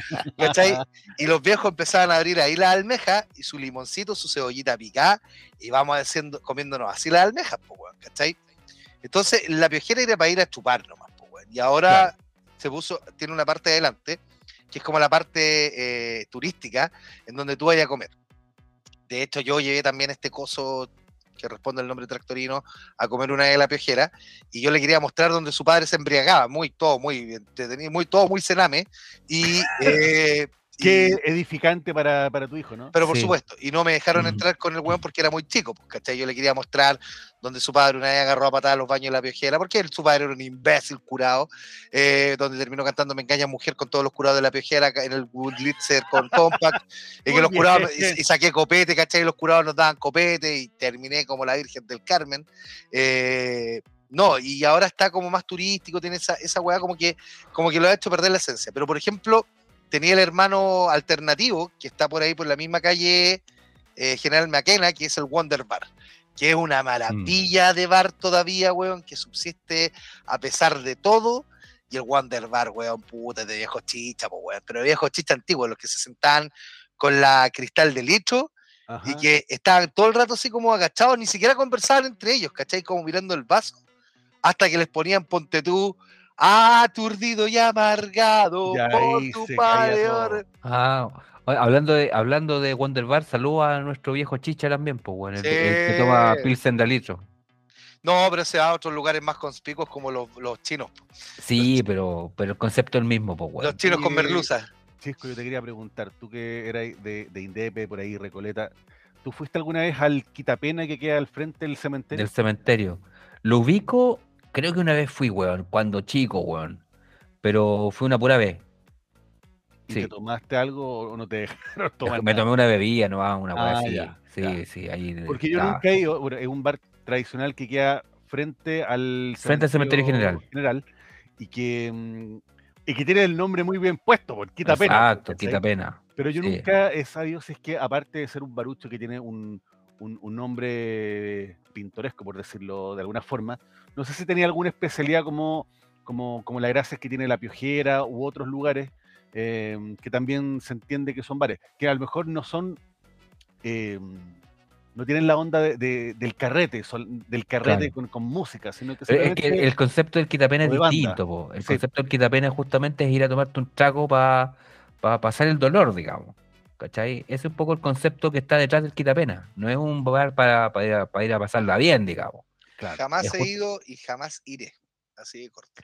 Y los viejos empezaban a abrir ahí la almeja y su limoncito, su cebollita picada, y vamos haciendo, comiéndonos así las almejas, ¿cachai? Entonces, la piojera era para ir a chupar nomás, Y ahora se puso, tiene una parte adelante, que es como la parte eh, turística, en donde tú vayas a comer. De hecho, yo llevé también este coso que responde el nombre tractorino, a comer una de la piojera, y yo le quería mostrar donde su padre se embriagaba, muy todo, muy entretenido, muy todo, muy cename, y eh, Qué edificante para, tu hijo, ¿no? Pero por supuesto, y no me dejaron entrar con el weón porque era muy chico, pues, ¿cachai? Yo le quería mostrar donde su padre una vez agarró a patada los baños de la piojera, porque su padre era un imbécil curado, eh, donde terminó cantando Me engaña mujer con todos los curados de la piojera en el Woodlitzer con Compact, y que los curados, y, saqué copete, ¿cachai? Y los curados nos daban copete, y terminé como la Virgen del Carmen. Eh, no, y ahora está como más turístico, tiene esa, esa weá como que, como que lo ha hecho perder la esencia. Pero por ejemplo, tenía el hermano alternativo, que está por ahí por la misma calle eh, General McKenna, que es el Wonder Bar, que es una maravilla mm. de bar todavía, weón, que subsiste a pesar de todo. Y el Wonder Bar, weón, puta, de viejo chicha, pues, weón, pero de viejos chicha antiguos, los que se sentaban con la cristal de litro y que estaban todo el rato así como agachados, ni siquiera conversaban entre ellos, ¿cachai? Como mirando el vaso, hasta que les ponían ponte tú aturdido y amargado por tu padre. Ah, hablando de, hablando de Wonder Bar, saluda a nuestro viejo Chicha también, pues, bueno, el, que toma Pilsen de litro. No, pero se va a otros lugares más conspicuos como los, chinos. Sí, pero, pero el concepto es el mismo, pues, Los chinos con merluza. Chisco, yo te quería preguntar, tú que eras de, de Indepe, por ahí, Recoleta, ¿tú fuiste alguna vez al Quitapena que queda al frente del cementerio? Del cementerio. Lo ubico Creo que una vez fui, weón, cuando chico, weón. Pero fue una pura vez. ¿Y te tomaste algo o no te dejaron tomar? Me tomé una bebida, no, una ah, así. Sí, Ya. sí, ahí. Porque yo nunca he ido, bueno, es un bar tradicional que queda frente al Frente al cementerio general. general, y que mm, y que tiene el nombre muy bien puesto, por quita pena. Exacto, quita pena. Pero yo sí. nunca he sabido si es que, aparte de ser un barucho que tiene un, un- un nombre pintoresco, por decirlo de alguna forma, no sé si tenía alguna especialidad como, como, como la gracia que tiene la piojera u otros lugares eh, que también se entiende que son bares, que a lo mejor no son, eh, no tienen la onda de- de- del carrete, son- del carrete Claro. con, con música, sino que Pero es que el, concepto del quitapena es distinto, po. El Sí. concepto del quitapena justamente es ir a tomarte un trago para pasar el dolor, digamos. ¿Cachai? Ese es un poco el concepto que está detrás del quitapena. No es un bar para, para ir, a, para ir a pasarla bien, digamos. claro, Jamás es he ido y jamás iré. Así de corto.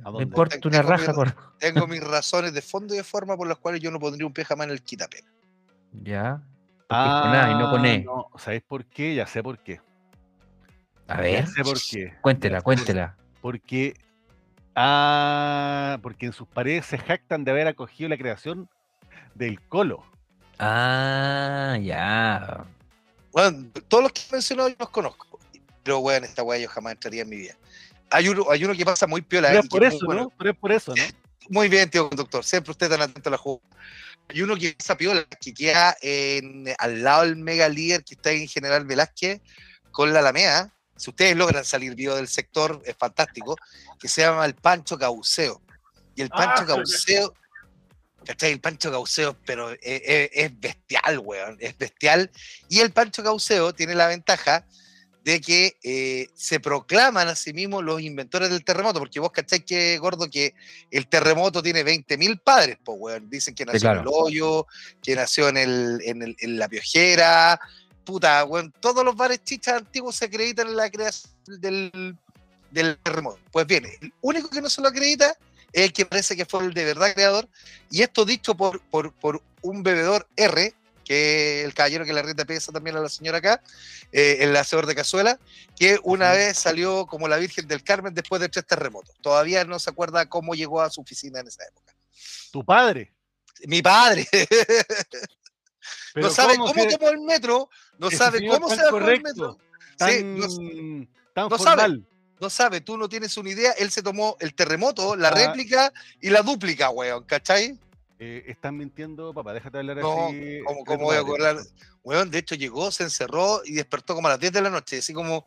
¿a No dónde? importa una Tengo raja, miedo. con... Tengo mis razones de fondo y de forma por las cuales yo no pondría un pie jamás en el quitapena. Ya. Porque es con A y no con Ah, E. no, ¿Sabéis por qué? Ya sé por qué. A Ya ver, sé por qué. cuéntela, Ya por- cuéntela. Porque, ah, porque en sus paredes se jactan de haber acogido la creación del colo. Ah, ya. Bueno, todos los que he mencionado yo los conozco. Pero, weón, esta weá yo jamás entraría en mi vida. Hay uno, hay uno que pasa muy piola. Pero es por eso, bueno. ¿no? Pero es por eso, ¿no? Muy bien, tío conductor. Siempre usted tan atento a la jugada. Hay uno que pasa piola, que queda en, al lado del mega líder que está en General Velázquez con la Alameda. Si ustedes logran salir vivos del sector, es fantástico. Que se llama el Pancho Cauceo. Y el Pancho Ah, Cauceo, ¿cachai? El Pancho Cauceo, pero es, es- es bestial, weón. Es bestial. Y el Pancho Cauceo tiene la ventaja de que eh, se proclaman a sí mismos los inventores del terremoto, porque vos cacháis que, gordo, que el terremoto tiene 20.000 padres, pues, weón. Dicen que nació en el claro. hoyo, que nació en, el, en, el- en la piojera, puta, weón. Todos los bares chichas antiguos se acreditan en la creación del, del terremoto. Pues bien, el único que no se lo acredita es el que parece que fue el de verdad creador, y esto dicho por, por, por un bebedor R, que es el caballero que le renta pieza también a la señora acá, eh, el hacedor de cazuela, que una vez salió como la Virgen del Carmen después de tres terremotos. Todavía no se acuerda cómo llegó a su oficina en esa época. Tu padre. Mi padre no sabe ¿cómo cómo, el metro, no sabe cómo se bajó el metro. tan, Sí, no, tan no sabe. No sabe, tú no tienes una idea. Él se tomó el terremoto, la Ah. réplica y la dúplica, weón, ¿cachai? Eh, estás mintiendo, papá, déjate hablar No, así. ¿cómo, de cómo voy a acordar? Weón, de hecho llegó, se encerró y despertó como a las 10 de la noche, así como,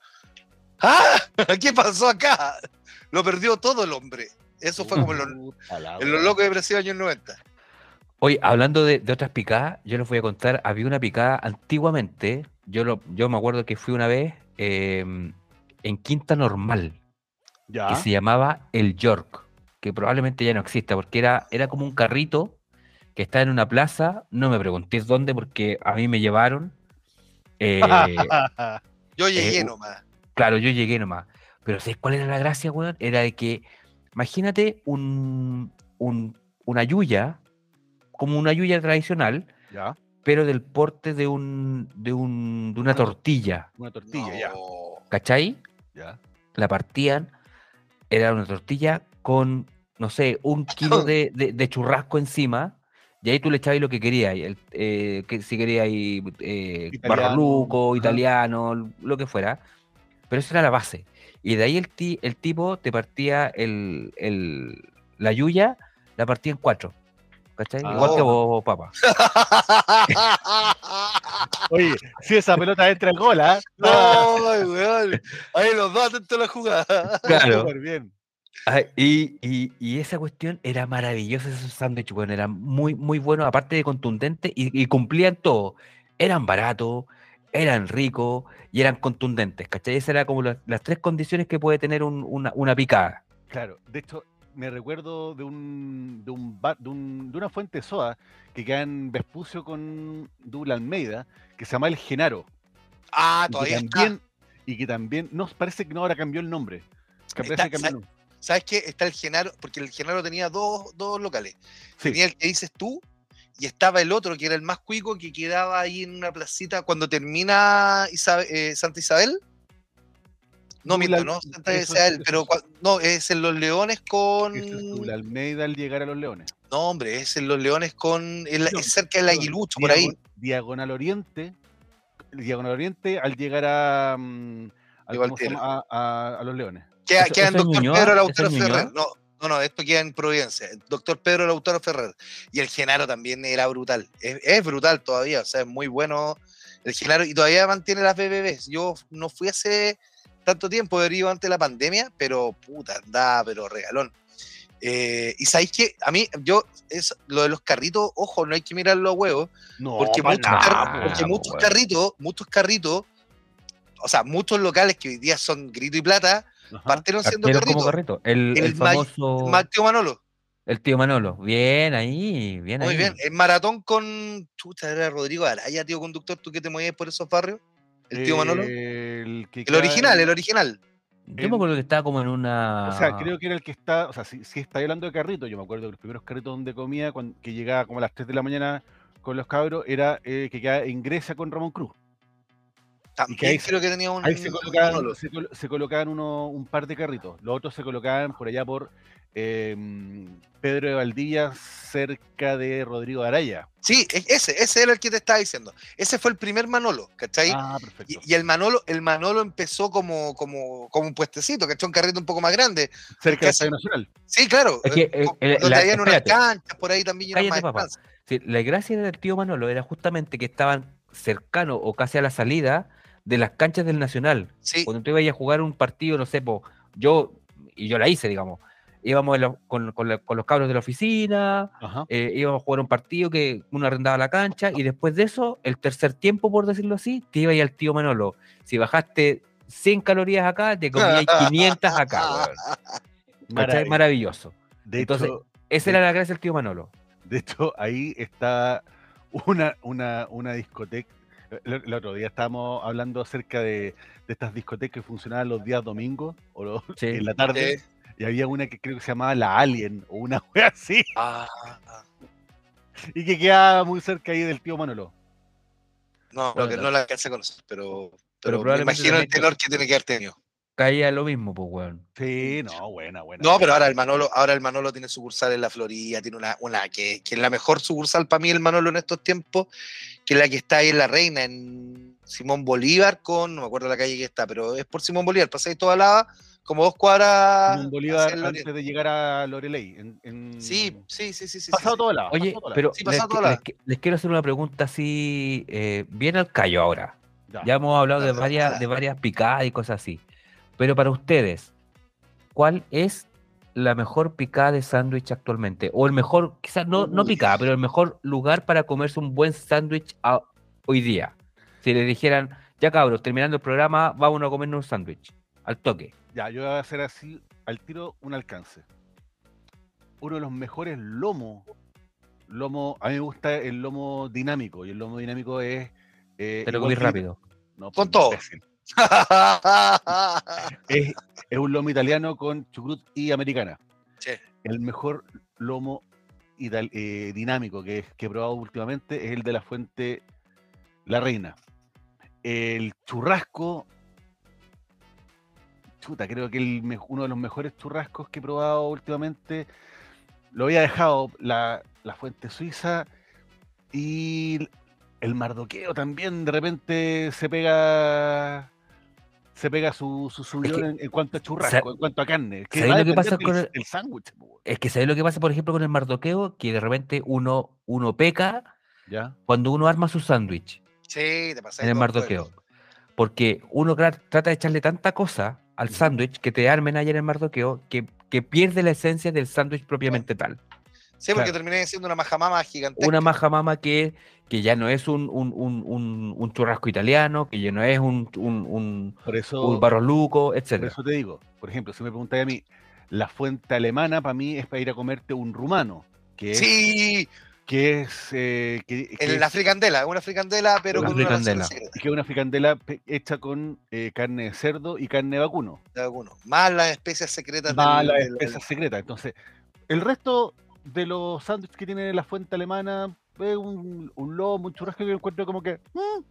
¡ah! ¿Qué pasó acá? Lo perdió todo el hombre. Eso fue como en los, en locos depresivos años 90. Oye, hablando de, de otras picadas, yo les voy a contar, había una picada antiguamente, yo, lo, yo me acuerdo que fui una vez em, en Quinta Normal, que Ya. se llamaba El York, que probablemente ya no exista, porque era, era como un carrito que está en una plaza, no me preguntéis dónde, porque a mí me llevaron. eh, Yo llegué Eh, nomás. Claro, yo llegué nomás. Pero ¿sabes cuál era la gracia, weón? Era de que, imagínate un, un- una yuya, como una yuya tradicional, ya. pero del porte de un, de un, de una tortilla, Una tortilla, ya. ¿cachai? Ya. La partían, era una tortilla con, no sé, un kilo de, de- de churrasco encima, y ahí tú le echabas lo que querías, eh, que si querías eh, ajá. italiano, lo que fuera, pero esa era la base. Y de ahí el, ti- el tipo te partía el, el- la yuya, la partía en cuatro. ¿Cachai? Igual que Oh. vos, papá. Oye, si esa pelota entra el gol, ¿ah? No, weón. Ahí los dos atentos a la jugada. Claro. Súper bien. Ah, y, y- y esa cuestión era maravillosa, esos sándwiches, bueno, eran muy, muy buenos, aparte de contundentes, y, y cumplían todo. Eran baratos, eran ricos y eran contundentes, ¿cachai? Esas eran como las, las tres condiciones que puede tener un- una, una picada. Claro, de hecho, me recuerdo de un, de un, bar- de un- de una fuente soda que queda en Vespucio con Dula Almeida, que se llama El Genaro. Ah, y que todavía está. también, y que también, no, parece que no ahora cambió el nombre. Que Está- parece que cambió sa- el- ¿Sabes qué? Está el Genaro, porque el Genaro tenía dos, dos locales. Sí, Tenía el que dices tú y estaba el otro, que era el más cuico, que quedaba ahí en una placita cuando termina Isabe- eh, Santa Isabel. No, miento, no eso- pero no, es en Los Leones con... es Almeida al llegar a los Leones. No, hombre, es en Los Leones con... es cerca del no, Aguilucho, por ahí. Diago- Diagonal Oriente, Diagonal Oriente al llegar a, mm, a, a- a Los Leones. Queda, ¿Eso- queda en eso es Doctor? Pedro ¿Eso Lautaro? Ferrer. No, no, no, esto queda en Providencia. Doctor Pedro Lautaro Ferrer. Y el Genaro también era brutal. Es, es brutal todavía, o sea, es muy bueno el Genaro y todavía mantiene las BBBs. Yo no fui hace tanto tiempo, he ido antes de la pandemia, pero puta, andaba, pero regalón. Eh, y sabéis que a mí, yo, es, lo de los carritos, ojo, no hay que mirar los huevos, No, porque, muchos, nada, car- po, porque po, muchos carritos, muchos carritos, o sea, muchos locales que hoy día son grito y plata, Ajá. partieron siendo carritos. carrito. El, El el famoso. Mateo Manolo, El tío Manolo. Bien ahí, bien muy ahí. bien. El maratón con. Chuta, era Rodrigo Araya, tío conductor, tú que te movías por esos barrios. El tío Manolo. El, que El queda original, en- el original. Yo me acuerdo que estaba como en una. O sea, creo que era el que está, o sea, si, si está hablando de carrito, yo me acuerdo de los primeros carritos donde comía, cuando, que llegaba como a las 3 de la mañana con los cabros, era eh, que quedaba en Grecia con Ramón Cruz. También ahí creo que tenía un. Ahí se colocaban, se colocaban uno, un par de carritos. Los otros se colocaban por allá por eh, Pedro de Valdivia, cerca de Rodrigo Araya. Sí, e- ese, ese era el que te estaba diciendo. Ese fue el primer Manolo, ¿cachai? Ah, perfecto. Y, y el Manolo, el Manolo empezó como, como, como un puestecito, ¿cachai? Un carrito un poco más grande. cerca del Estadio Nacional. Sí, claro. Es que, eh, eh, donde la- habían unas canchas por ahí también Cállate, papá. Sí, la gracia del tío Manolo era justamente que estaban cercanos o casi a la salida de las canchas del Nacional. Sí, Cuando tú ibas a jugar un partido, no sé, po, yo, y yo la hice, digamos, íbamos en con, con la- con los cabros de la oficina, eh, íbamos a jugar un partido que uno arrendaba la cancha, y después de eso, el tercer tiempo, por decirlo así, te ibas al tío Manolo. Si bajaste 100 calorías acá, te comías 500 acá. Maravilloso. De Entonces, hecho, Esa era la gracia del tío Manolo. De hecho, ahí está una, una, una discoteca. El, el otro día estábamos hablando acerca de, de estas discotecas que funcionaban los días domingos o los- Sí. en la tarde. Sí. Y había una que creo que se llamaba La Alien o una wea así. Ah, ah. Y que quedaba muy cerca ahí del tío Manolo. no, Bueno, lo que no la alcancé a conocer, pero, pero, me imagino el tenor que tiene que haber tenido. Caía lo mismo, pues, weón. Sí, no, buena, buena. No, pero ahora el Manolo, ahora el Manolo tiene sucursal en la Florida, tiene una, una que, que es la mejor sucursal para mí el Manolo en estos tiempos, que es la que está ahí en La Reina, en Simón Bolívar con, no me acuerdo la calle que está, pero es por Simón Bolívar, pasáis toda lava, como dos cuadras. Bolívar antes de llegar a Loreley. En, en- Sí, sí, sí, sí, sí. Pasado sí. todo lado. Oye, pasado todo lado. pero Sí, les, la- les les quiero hacer una pregunta así, eh, bien al callo ahora. Ya. Ya hemos hablado de varias, de varias picadas y cosas así. Pero para ustedes, ¿cuál es la mejor picada de sándwich actualmente? O el mejor, quizás no, no picada, pero el mejor lugar para comerse un buen sándwich hoy día. Si le dijeran, ya cabros, terminando el programa, vamos a comernos un sándwich. Al toque. Ya, yo voy a hacer así al tiro un alcance. Uno de los mejores lomos. Lomo, a mí me gusta el lomo dinámico. Y el lomo dinámico es. eh, Te lo comí rápido. No, Con pues, todo. imbécil. Es, es un lomo italiano con chucrut y americana. Sí. El mejor lomo ital- eh, dinámico que, que he probado últimamente es el de la fuente La Reina. El churrasco. Chuta, creo que el, uno de los mejores churrascos que he probado últimamente. Lo había dejado la, la fuente suiza y el mardoqueo también de repente se pega se pega su, su subidón que- en, en cuanto a churrasco, en cuanto a carne. Que ¿sabéis va a lo que pasa con el- el sándwich, Es que ¿sabes lo que pasa, por ejemplo, con el mardoqueo? Que de repente uno, uno peca ¿ya? cuando uno arma su sándwich. Sí, te pasáis en el mardoqueo. Porque uno trata de echarle tanta cosa al sándwich que te armen ayer en mardoqueo que, que pierde la esencia del sándwich propiamente tal. Sí, porque Claro. terminé siendo una majamama gigantesca. Una majamama que, que ya no es un, un, un- un- un churrasco italiano, que ya no es un, un, un, Por eso, un barro luco, por etc. eso te digo, por ejemplo, si me preguntáis a mí, la fuente alemana para mí es para ir a comerte un rumano, que es, Sí, que es, eh, que, es- la fricandela, una fricandela, pero Una con una fricandela. secreta que es una fricandela hecha con eh, carne de cerdo y carne de vacuno. de alguno. Más las especias secretas Va del- la del- espesa secreta. Entonces, el resto de los sándwiches que tiene la fuente alemana es un, un lomo, un churrasco que yo encuentro como que mm,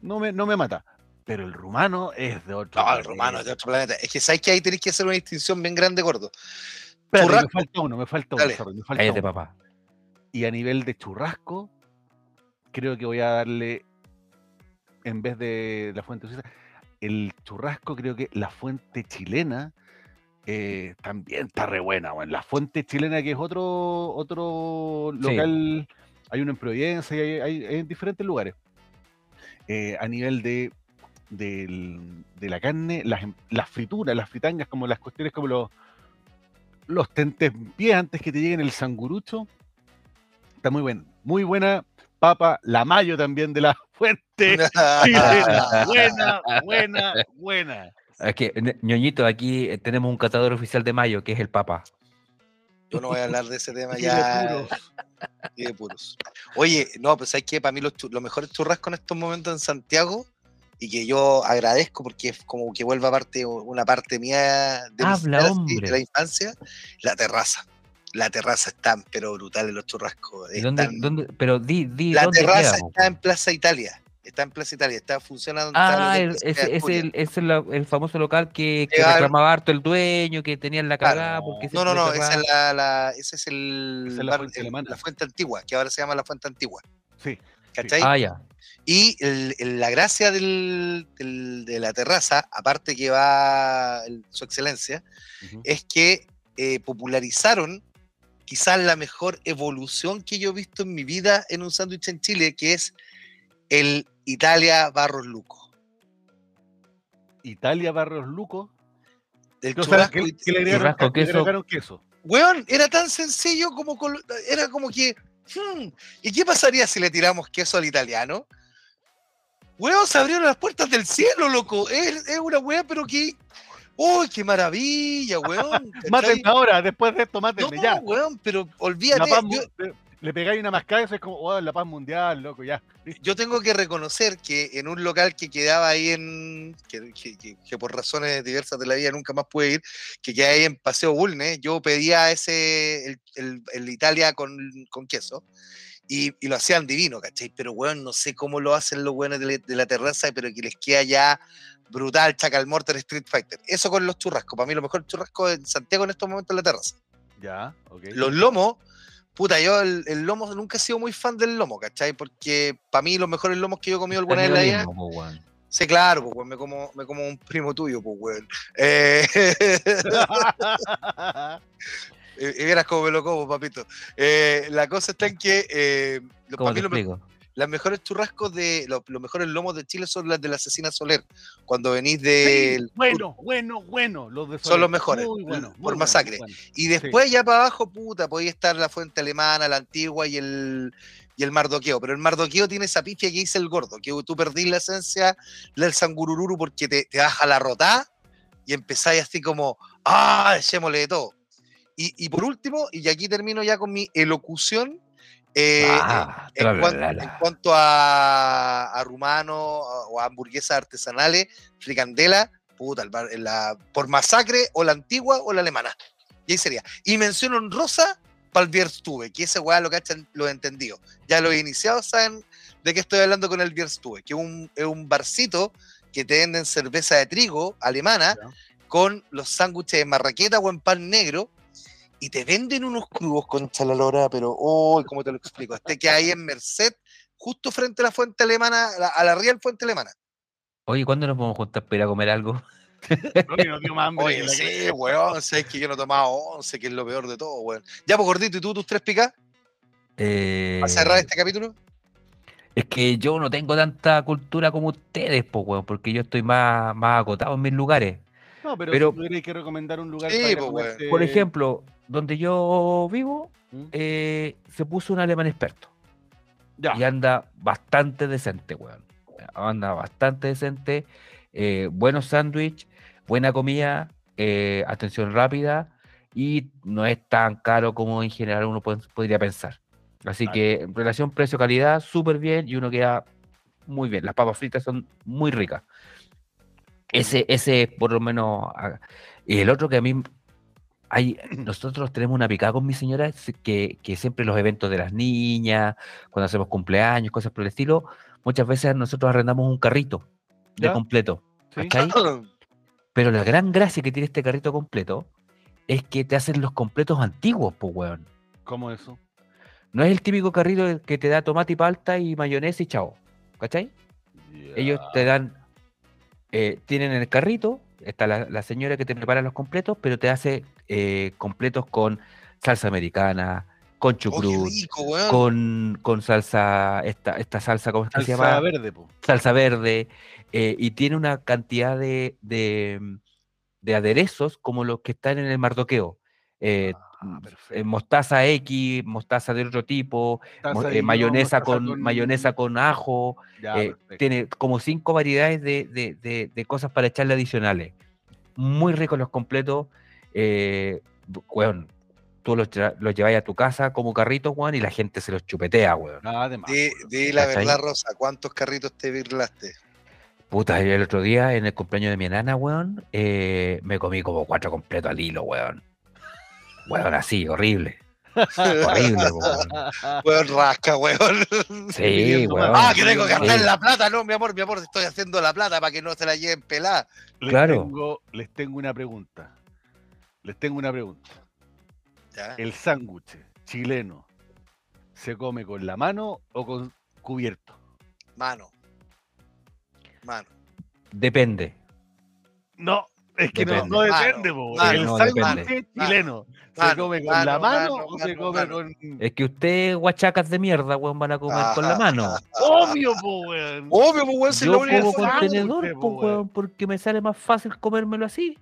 no, me, no me mata. Pero el rumano es de otro. No, el romano es de otro planeta. Es que sabes que ahí tenéis que hacer una distinción bien grande, gordo. Churrasco. me falta uno, me falta uno, sorry, me falta Cállate, uno. papá. Y a nivel de churrasco, creo que voy a darle en vez de la fuente suiza. El churrasco, creo que la fuente chilena eh, también está re buena. Bueno, la fuente chilena, que es otro, otro Sí. local, hay uno en Providencia, y hay, hay- hay en diferentes lugares. Eh, a nivel de, de la carne, las, em- las frituras, las fritangas, como las cuestiones como los, los tentempiés antes que te lleguen el sangurucho, está muy buena. Muy buena papa, la mayo también de la fuente chilena. Buena, buena, buena. Es que, ñoñito, aquí eh, tenemos un catador oficial de mayo, que es el Papa. Yo no voy a hablar de ese tema ya. puros. y de puros. Oye, no, pues hay que para mí los, los mejores churrascos en estos momentos en Santiago y que yo agradezco porque es como que vuelva parte una parte mía de, Habla, de la infancia, la terraza. La terraza está pero brutal en los churrascos. ¿Y dónde, están- dónde- pero di, di la dónde terraza queda, está en? Plaza Italia. Está en Plaza Italia, está funcionando. Ah, el ese es el, es el, el famoso local que, que Llegar- reclamaba harto el dueño, que tenían la Claro. cagada. porque No, no, no, esa es la, la- ese es el, Esa es la bar- fuente el- alemana. la fuente antigua, que ahora se llama la fuente antigua. Sí. ¿Cachai? Ah, ya. Y el- el- la gracia del- del- de la terraza, aparte que va el- su excelencia, es que eh, popularizaron quizás la mejor evolución que yo he visto en mi vida en un sándwich en Chile, que es el Italia Barros Luco. Italia Barros Luco. El o sea, churrasco que, le agregaron, le queso. agregaron queso. Weón, era tan sencillo como era como que. hmm, ¿Y qué pasaría si le tiramos queso al italiano? Weón, se abrieron las puertas del cielo, loco. Es, es una weá, pero que. ¡Uy, qué maravilla, weón! Mátenme ahora, después de esto, No, mátenme ya. weón, pero olvídate. paz yo- le- pegáis una mascada y eso es como, oh, la paz mundial, loco, ya. yo tengo que reconocer que en un local que quedaba ahí en. que, que- que- que por razones diversas de la vida nunca más pude ir, que queda ahí en Paseo Bulnes, yo pedía ese. el, el- el Italia con, con queso. Y, y lo hacían divino, ¿cachai? Pero, weón, no sé cómo lo hacen los weones de, la- de la terraza, pero que les queda ya brutal Chacal Mortar Street Fighter. Eso con los churrascos. Para mí, lo mejor churrasco en Santiago en estos momentos es la terraza. Ya, ok. Los lomos, puta, yo el, el lomo nunca he sido muy fan del lomo, ¿cachai? Porque para mí los mejores lomos que yo he comido alguna vez en la vida. Sí, claro, pues, weón, me como, me como un primo tuyo, pues, weón. Eh, y vieras cómo me lo como, papito. Eh, la cosa está en que eh, lo- ¿Cómo para te mí lo me- explico? las mejores churrascos de los, los mejores lomos de Chile son las de la asesina Soler. Cuando venís Sí, del bueno, bueno, bueno. Los de Son los mejores, Muy bueno, por muy bueno, masacre. bueno. Y después ya para abajo, puta, podía estar la fuente alemana, la antigua y el, y el mardoqueo. Pero el mardoqueo tiene esa pifia que dice el gordo, que tú perdís la esencia del sangurururu porque te, te baja la rotá y empezáis así como, ah, echémosle de todo. Y, y por último, y aquí termino ya con mi elocución, eh, Ah, en, tra, cuan- la, en cuanto a, a rumano o a hamburguesas artesanales, fricandela, puta, el bar- la, por masacre o la antigua o la alemana. Y ahí sería. Y mención honrosa para el que ese weá lo cachan los entendidos. Ya los iniciados saben de qué estoy hablando con el Bierstube, que es un, es un barcito que te venden cerveza de trigo alemana Ya. con los sándwiches de marraqueta o en pan negro y te venden unos crudos con chalalora, pero, oh, ¿cómo te lo explico? Este que hay en Merced, justo frente a la fuente alemana, a la, a la Real Fuente Alemana. Oye, ¿cuándo nos vamos a juntar para ir a comer algo? Oye, nos dio más hambre que Oye, la sí, weón, sabes que yo no tomaba once, que es lo peor de todo, weón. Ya, pues, gordito, ¿y tú tus tres picas? Eh, ¿Para cerrar este capítulo? Es que yo no tengo tanta cultura como ustedes, po, weón, porque yo estoy más, más acotado en mis lugares. No, pero, Pero- si tuvierais que recomendar un lugar Sí, para pues, Por ejemplo, donde yo vivo, ¿Mm? eh, se puso un alemán experto. Ya. Y anda bastante decente, weón. Anda bastante decente. eh, buenos sándwich, buena comida, eh, atención rápida y no es tan caro como en general uno pod- podría pensar. Así Claro. que en relación precio-calidad, súper bien y uno queda muy bien. Las papas fritas son muy ricas. Ese, ese por lo menos. Y el otro que a mí. Hay, nosotros tenemos una picada con mi señora que, que siempre los eventos de las niñas, cuando hacemos cumpleaños, cosas por el estilo, muchas veces nosotros arrendamos un carrito de ¿Ya? completo. Sí. ¿cachai? Pero la gran gracia que tiene este carrito completo es que te hacen los completos antiguos, pues, weón. ¿Cómo eso? No es el típico carrito que te da tomate y palta y mayonesa y chao. ¿Cachai? Ellos te dan, eh, tienen en el carrito, está la, la señora que te prepara los completos, pero te hace eh, completos con salsa americana, con Oh, chucrut, con, con salsa, esta, esta salsa, ¿cómo que se Salsa llama? verde, po. salsa verde, eh, y tiene una cantidad de, de, de aderezos como los que están en el mardoqueo. Eh, Ah. Eh, mostaza X, mostaza de otro tipo, mo- eh, mayonesa, con, mayonesa con ajo, Ya, eh, tiene como cinco variedades de, de- de- de cosas para echarle adicionales. Muy ricos los completos. Eh, bu- weón, tú los, los lleváis a tu casa como carritos, weón, y la gente se los chupetea, weón. Nada de más. Di, weón. di la ¿Cachai? verdad, Rosa, ¿cuántos carritos te birlaste? Puta, el otro día en el cumpleaños de mi enana, weón, eh, me comí como cuatro completos al hilo, weón. Weón, así, horrible. Horrible, weón. Weón, rasca, weón. Sí, weón. Ah, que tengo que gastar Sí. la plata. No, mi amor, mi amor, estoy haciendo la plata para que no se la lleven pelada. Les Claro. Tengo, les tengo una pregunta. Les tengo una pregunta. Ya. ¿El sándwich chileno se come con la mano o con cubierto? Mano. Mano. Depende. No, es que no, Depende. no depende, Mano, po. mano, El no, depende. chileno se come con la mano, o se come con. Es que ustedes, guachacas de mierda, weón, van a comer con la mano. ajá. Obvio, po, weón. Obvio, pues, weón, si Yo como con tenedor, po, pues, weón. porque me sale más fácil comérmelo así.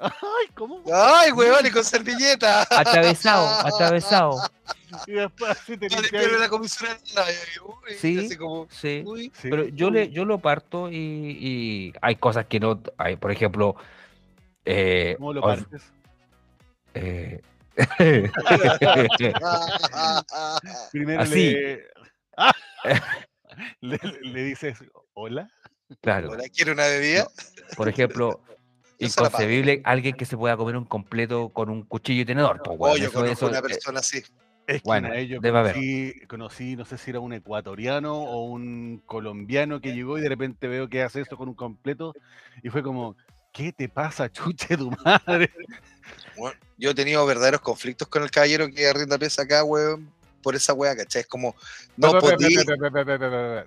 Ay, ¿cómo? Ay, weón, y con servilleta. Atravesado, atravesado. Y después así te No la comisura de la- uy, Sí. así como, Sí. uy. Sí. Pero yo le, yo lo parto y, y hay cosas que no. Hay, por ejemplo. Eh, ¿Cómo lo os- partes? eh, Primero Así. le... Le, le dices, hola. claro. Hola, ¿Quiere una bebida? Por ejemplo, inconcebible alguien que se pueda comer un completo con un cuchillo y tenedor. Pues, Oh, weón, yo eso- conozco eso, una eh, persona así. Es que Bueno, yo debe haber. conocí, conocí, no sé si era un ecuatoriano o un colombiano que llegó y de repente veo que hace esto con un completo y fue como, ¿qué te pasa, chuche tu madre? Bueno, yo he tenido verdaderos conflictos con el caballero que arrienda pieza acá, weón, por esa weá, ¿cachai? Es como, no Pe, pe, pe, podí, pe, pe, pe, pe, pe, pe, pe.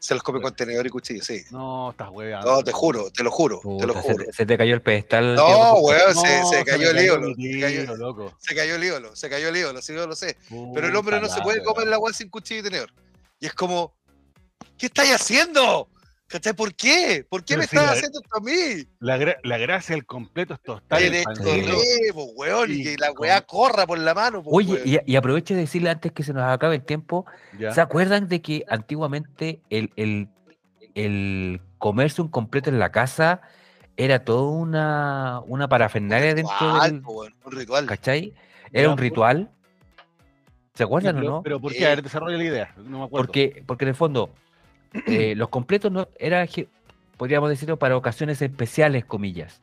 se los come con tenedor y cuchillo, sí. No, estás hueveando. No, te juro, te lo juro, te lo se, juro. se te cayó el pedestal. No, weón, No, se, se cayó el ídolo. Se cayó, tío, loco. se cayó el ídolo, se cayó el ídolo, sí, yo lo sé. Pero el hombre no se puede comer la weá sin cuchillo y tenedor. Y es como, ¿qué estáis haciendo? ¿Cachai? ¿Por qué? ¿Por qué Pero me si estás la- haciendo esto a mí? La, gra- la gracia del completo es tostar el Eres pancito. correbo, weón, y y que la con- weá corra por la mano, po, Oye, weón. y, y aprovecho de decirle antes que se nos acabe el tiempo, ¿ya? ¿se acuerdan de que antiguamente el, el, el comerse un completo en la casa era toda una, una parafernalia dentro Ritual, del... po, weón, un ritual. ¿Cachai? Era Ya, un ritual. ¿Se Sí, acuerdan pero, o no? pero ¿por Sí. qué? A ver, desarrolla la idea. No me acuerdo. Porque, porque en el fondo, eh, los completos no era, podríamos decirlo, para ocasiones especiales, comillas.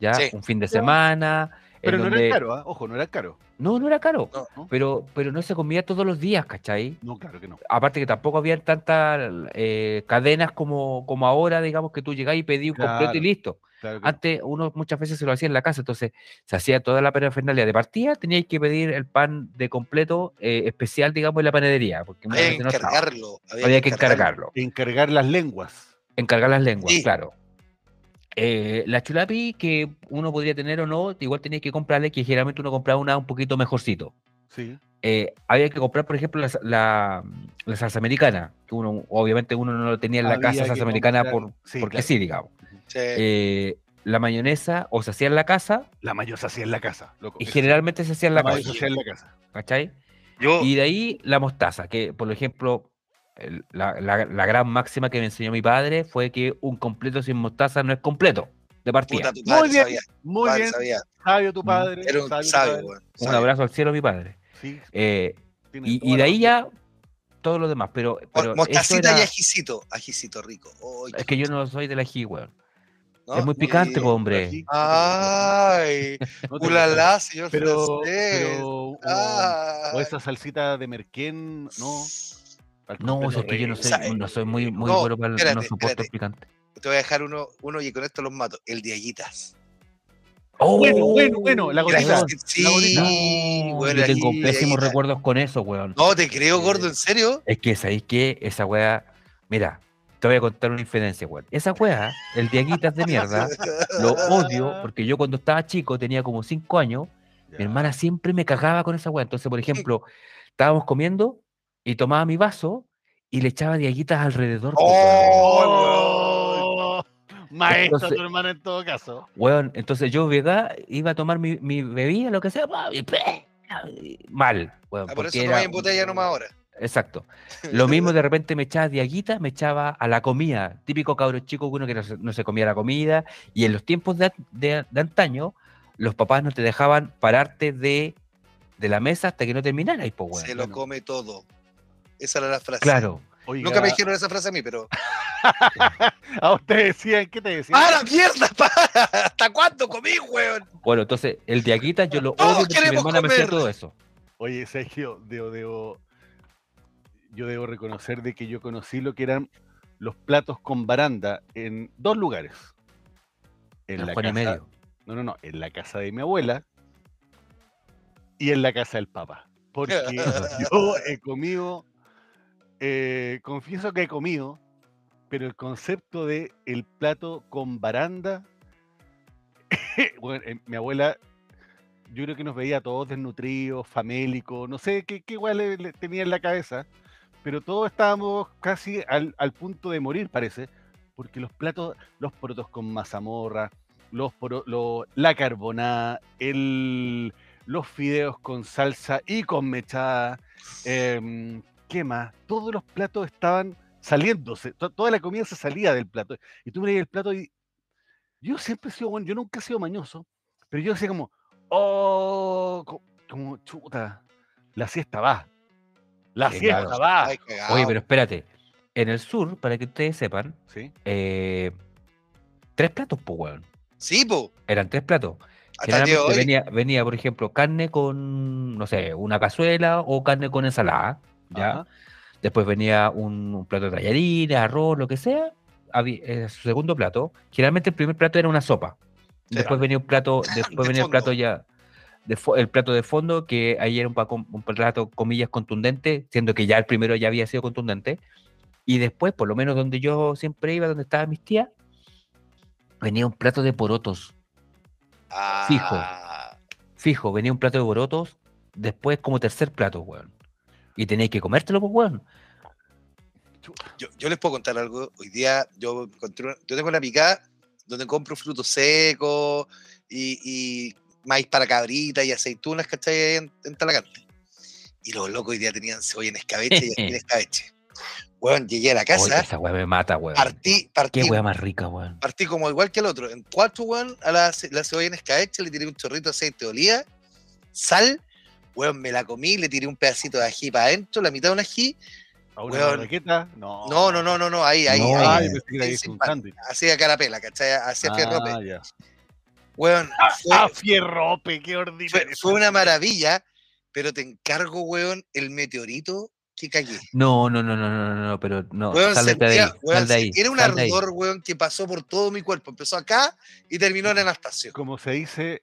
¿Ya? Sí. Un fin de semana. Pero no donde- era caro, ¿ah? ojo, no era caro. No, no era caro. No. ¿no? Pero, pero no se comía todos los días, ¿cachai? No, claro que no. Aparte que tampoco había tantas eh, cadenas como, como ahora, digamos, que tú llegás y pedí un completo y listo. Claro que. Antes uno muchas veces se lo hacía en la casa, entonces se hacía toda la parafernalia de partida, teníais que pedir el pan de completo eh, especial, digamos, en la panadería, porque Había que veces no estaba. encargarlo. había que encargarlo, Encargar las lenguas. encargar las lenguas, Sí. claro. Eh, la chulapi que uno podría tener o no, igual tenías que comprarle, que generalmente uno compraba una un poquito mejorcito. Sí. Eh, había que comprar, por ejemplo, la, la- la salsa americana, que uno, obviamente uno no lo tenía en la Había casa salsa americana comprar- por, sí, porque claro. sí, digamos. Sí. Eh, la mayonesa o se hacía en la casa La mayo se hacía en la casa, loco. y generalmente se hacía en la la casa, se hacía en la casa. ¿cachai? Yo, Y de ahí la mostaza, que por ejemplo, la, la- la gran máxima que me enseñó mi padre fue que un completo sin mostaza no es completo, de partida. puta, Muy bien, sabía. Muy padre bien, sabía. sabio tu padre. Era un sabio padre. Un abrazo al cielo, mi padre. Sí, Eh, y, y de ahí ya todo lo demás, pero, pero Mostacita era- y ajicito. Ajicito rico. Es que yo no soy del ají, weón. ¿no? Es muy picante, Y- po, hombre. Ay, no te ulala, señor Pero, francés. pero o, o esa salsita de merquén, no. No, completo o sea, es que yo no rico. soy, O sea, no soy muy, muy no, bueno para el, no espérate, espérate. picante. Te voy a dejar uno, uno y con esto los mato. El de Ayitas. Bueno, bueno, bueno, la gotita. Sí, la gotita. No, weón, yo tengo de pésimos recuerdos con eso, weón. No, te creo, gordo, ¿en serio? Es que, ¿sabéis qué? Esa weá, mira, te voy a contar una infidencia, weón. Esa weá, el diaguitas de mierda, lo odio porque yo cuando estaba chico, tenía como cinco años, Ya. mi hermana siempre me cagaba con esa weá. Entonces, por ejemplo, estábamos comiendo y tomaba mi vaso y le echaba diaguitas alrededor. weón. ¡Oh! Maestro, Entonces- tu hermano en todo caso. Weón, entonces yo llegaba, iba a tomar mi, mi bebida, lo que sea, mal, weón. Ah, por eso era- en botella nomás ahora. Exacto. Lo mismo de repente me echaba diaguita, me echaba a la comida. Típico cabro chico uno que no se, no se comía la comida. Y en los tiempos de, de- de antaño, los papás no te dejaban pararte de, de la mesa hasta que no terminaras, weón. Se lo bueno. come todo. Esa era la frase. Claro. Oiga, Nunca me dijeron esa frase a mí, pero. A ustedes decían, ¿qué te decían? ¡Ah, la mierda! para! ¿Hasta cuándo comí, weón? Bueno, entonces el diaguita yo lo odio porque mi hermana me hacía comer. todo eso. Oye, Sergio, debo, debo, yo debo reconocer de que yo conocí lo que eran los platos con baranda en dos lugares. En la Juan y casa, medio. no, no, no, en la casa de mi abuela y en la casa del papá. Porque yo he comido, eh, confieso que he comido, pero el concepto de el plato con baranda, bueno, eh, mi abuela, yo creo que nos veía todos desnutridos, famélicos, no sé qué, qué igual le, le tenía en la cabeza, pero todos estábamos casi al, al punto de morir, parece, porque los platos, los porotos con mazamorra, los poro- la carbonada, el, los fideos con salsa y con mechada, em, ¿qué más? Todos los platos estaban saliéndose, to- toda la comida se salía del plato. Y tú miras el plato y yo siempre he sido bueno, yo nunca he sido mañoso, pero yo decía como, oh, co- como chuta, la siesta va. La Sí, siesta claro. va. Ay. Oye, pero espérate. En el sur, para que ustedes sepan, ¿Sí? eh, tres platos, pues, weón. Sí, po. Eran tres platos. Generalmente venía, por ejemplo, carne con, no sé, una cazuela o carne con ensalada, ¿ya? Ajá. Después venía un, un plato de tallarines, arroz, lo que sea. Había, eh, su segundo plato. Generalmente el primer plato era una sopa. Después venía un plato, después De venía el plato ya, de el plato de fondo, que ahí era un, un plato, comillas, contundente, siendo que ya el primero ya había sido contundente. Y después, por lo menos donde yo siempre iba, donde estaban mis tías, venía un plato de porotos. Fijo. Ah, Fijo, venía un plato de porotos, después como tercer plato, weón. Y tenéis que comértelo, pues, weón. Yo, yo les puedo contar algo. Hoy día yo encontré una- yo tengo una picada donde compro frutos secos y, y maíz para cabrita y aceitunas, ¿cachai? Ahí En, en Talagante. Y los locos hoy día tenían cebolla en escabeche y en escabeche. Bueno, llegué a la Oye, casa, esa weá me mata, weón. partí, partí, Qué weá más rica, weón. partí como igual que el otro. En cuatro, weón, a la, la cebolla en escabeche le tiré un chorrito de aceite de oliva, sal, weón, me la comí, le tiré un pedacito de ají para adentro, la mitad de un ají. ¿A una Weón. marraqueta? No. No, no, no, no, no, ahí, ahí, No, ahí. Ahí sándwich. Hacía carapela, ¿cachai? Hacía fierrope. Ah, ya. Weón, fue, Ah, fierrope, qué fue- ordinario. fue una maravilla, pero te encargo, weón, el meteorito que cagué. No, no, no, no, no, no, no, pero no, Weón, sal de ahí, sentía- weón, sal de ahí. Era un ahí. ardor, weón, que pasó por todo mi cuerpo. Empezó acá y terminó en Anastasio. Como se dice,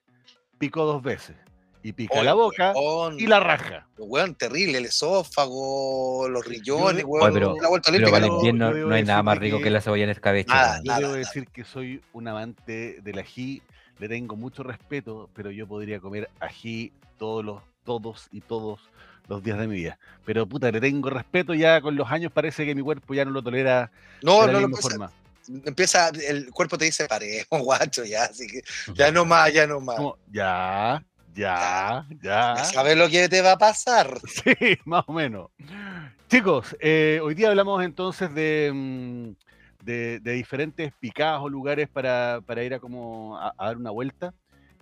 picó dos veces. Y pica Oye, la boca weón, y la raja. Weón, terrible, el esófago, los riñones, Yo- weón. Oye, pero- la vuelta Pero olímpica. para el yo- invierno yo debo no hay nada más rico que- que la cebolla en escabeche. Nada, weón. Yo Nada, debo nada. decir que soy un amante del ají, le tengo mucho respeto, pero yo podría comer ají todos los, todos y todos los días de mi vida. Pero puta, le tengo respeto ya con los años, parece que mi cuerpo ya no lo tolera No, de la no lo misma empieza, forma. empieza, el cuerpo te dice parejo, guacho, ya, así que ya no más, ya no más. Ya, ya, ya. Ya sabes lo que te va a pasar. Sí, más o menos. Chicos, eh, hoy día hablamos entonces de, mm, de, de diferentes picadas o lugares para, para ir a como a, a dar una vuelta.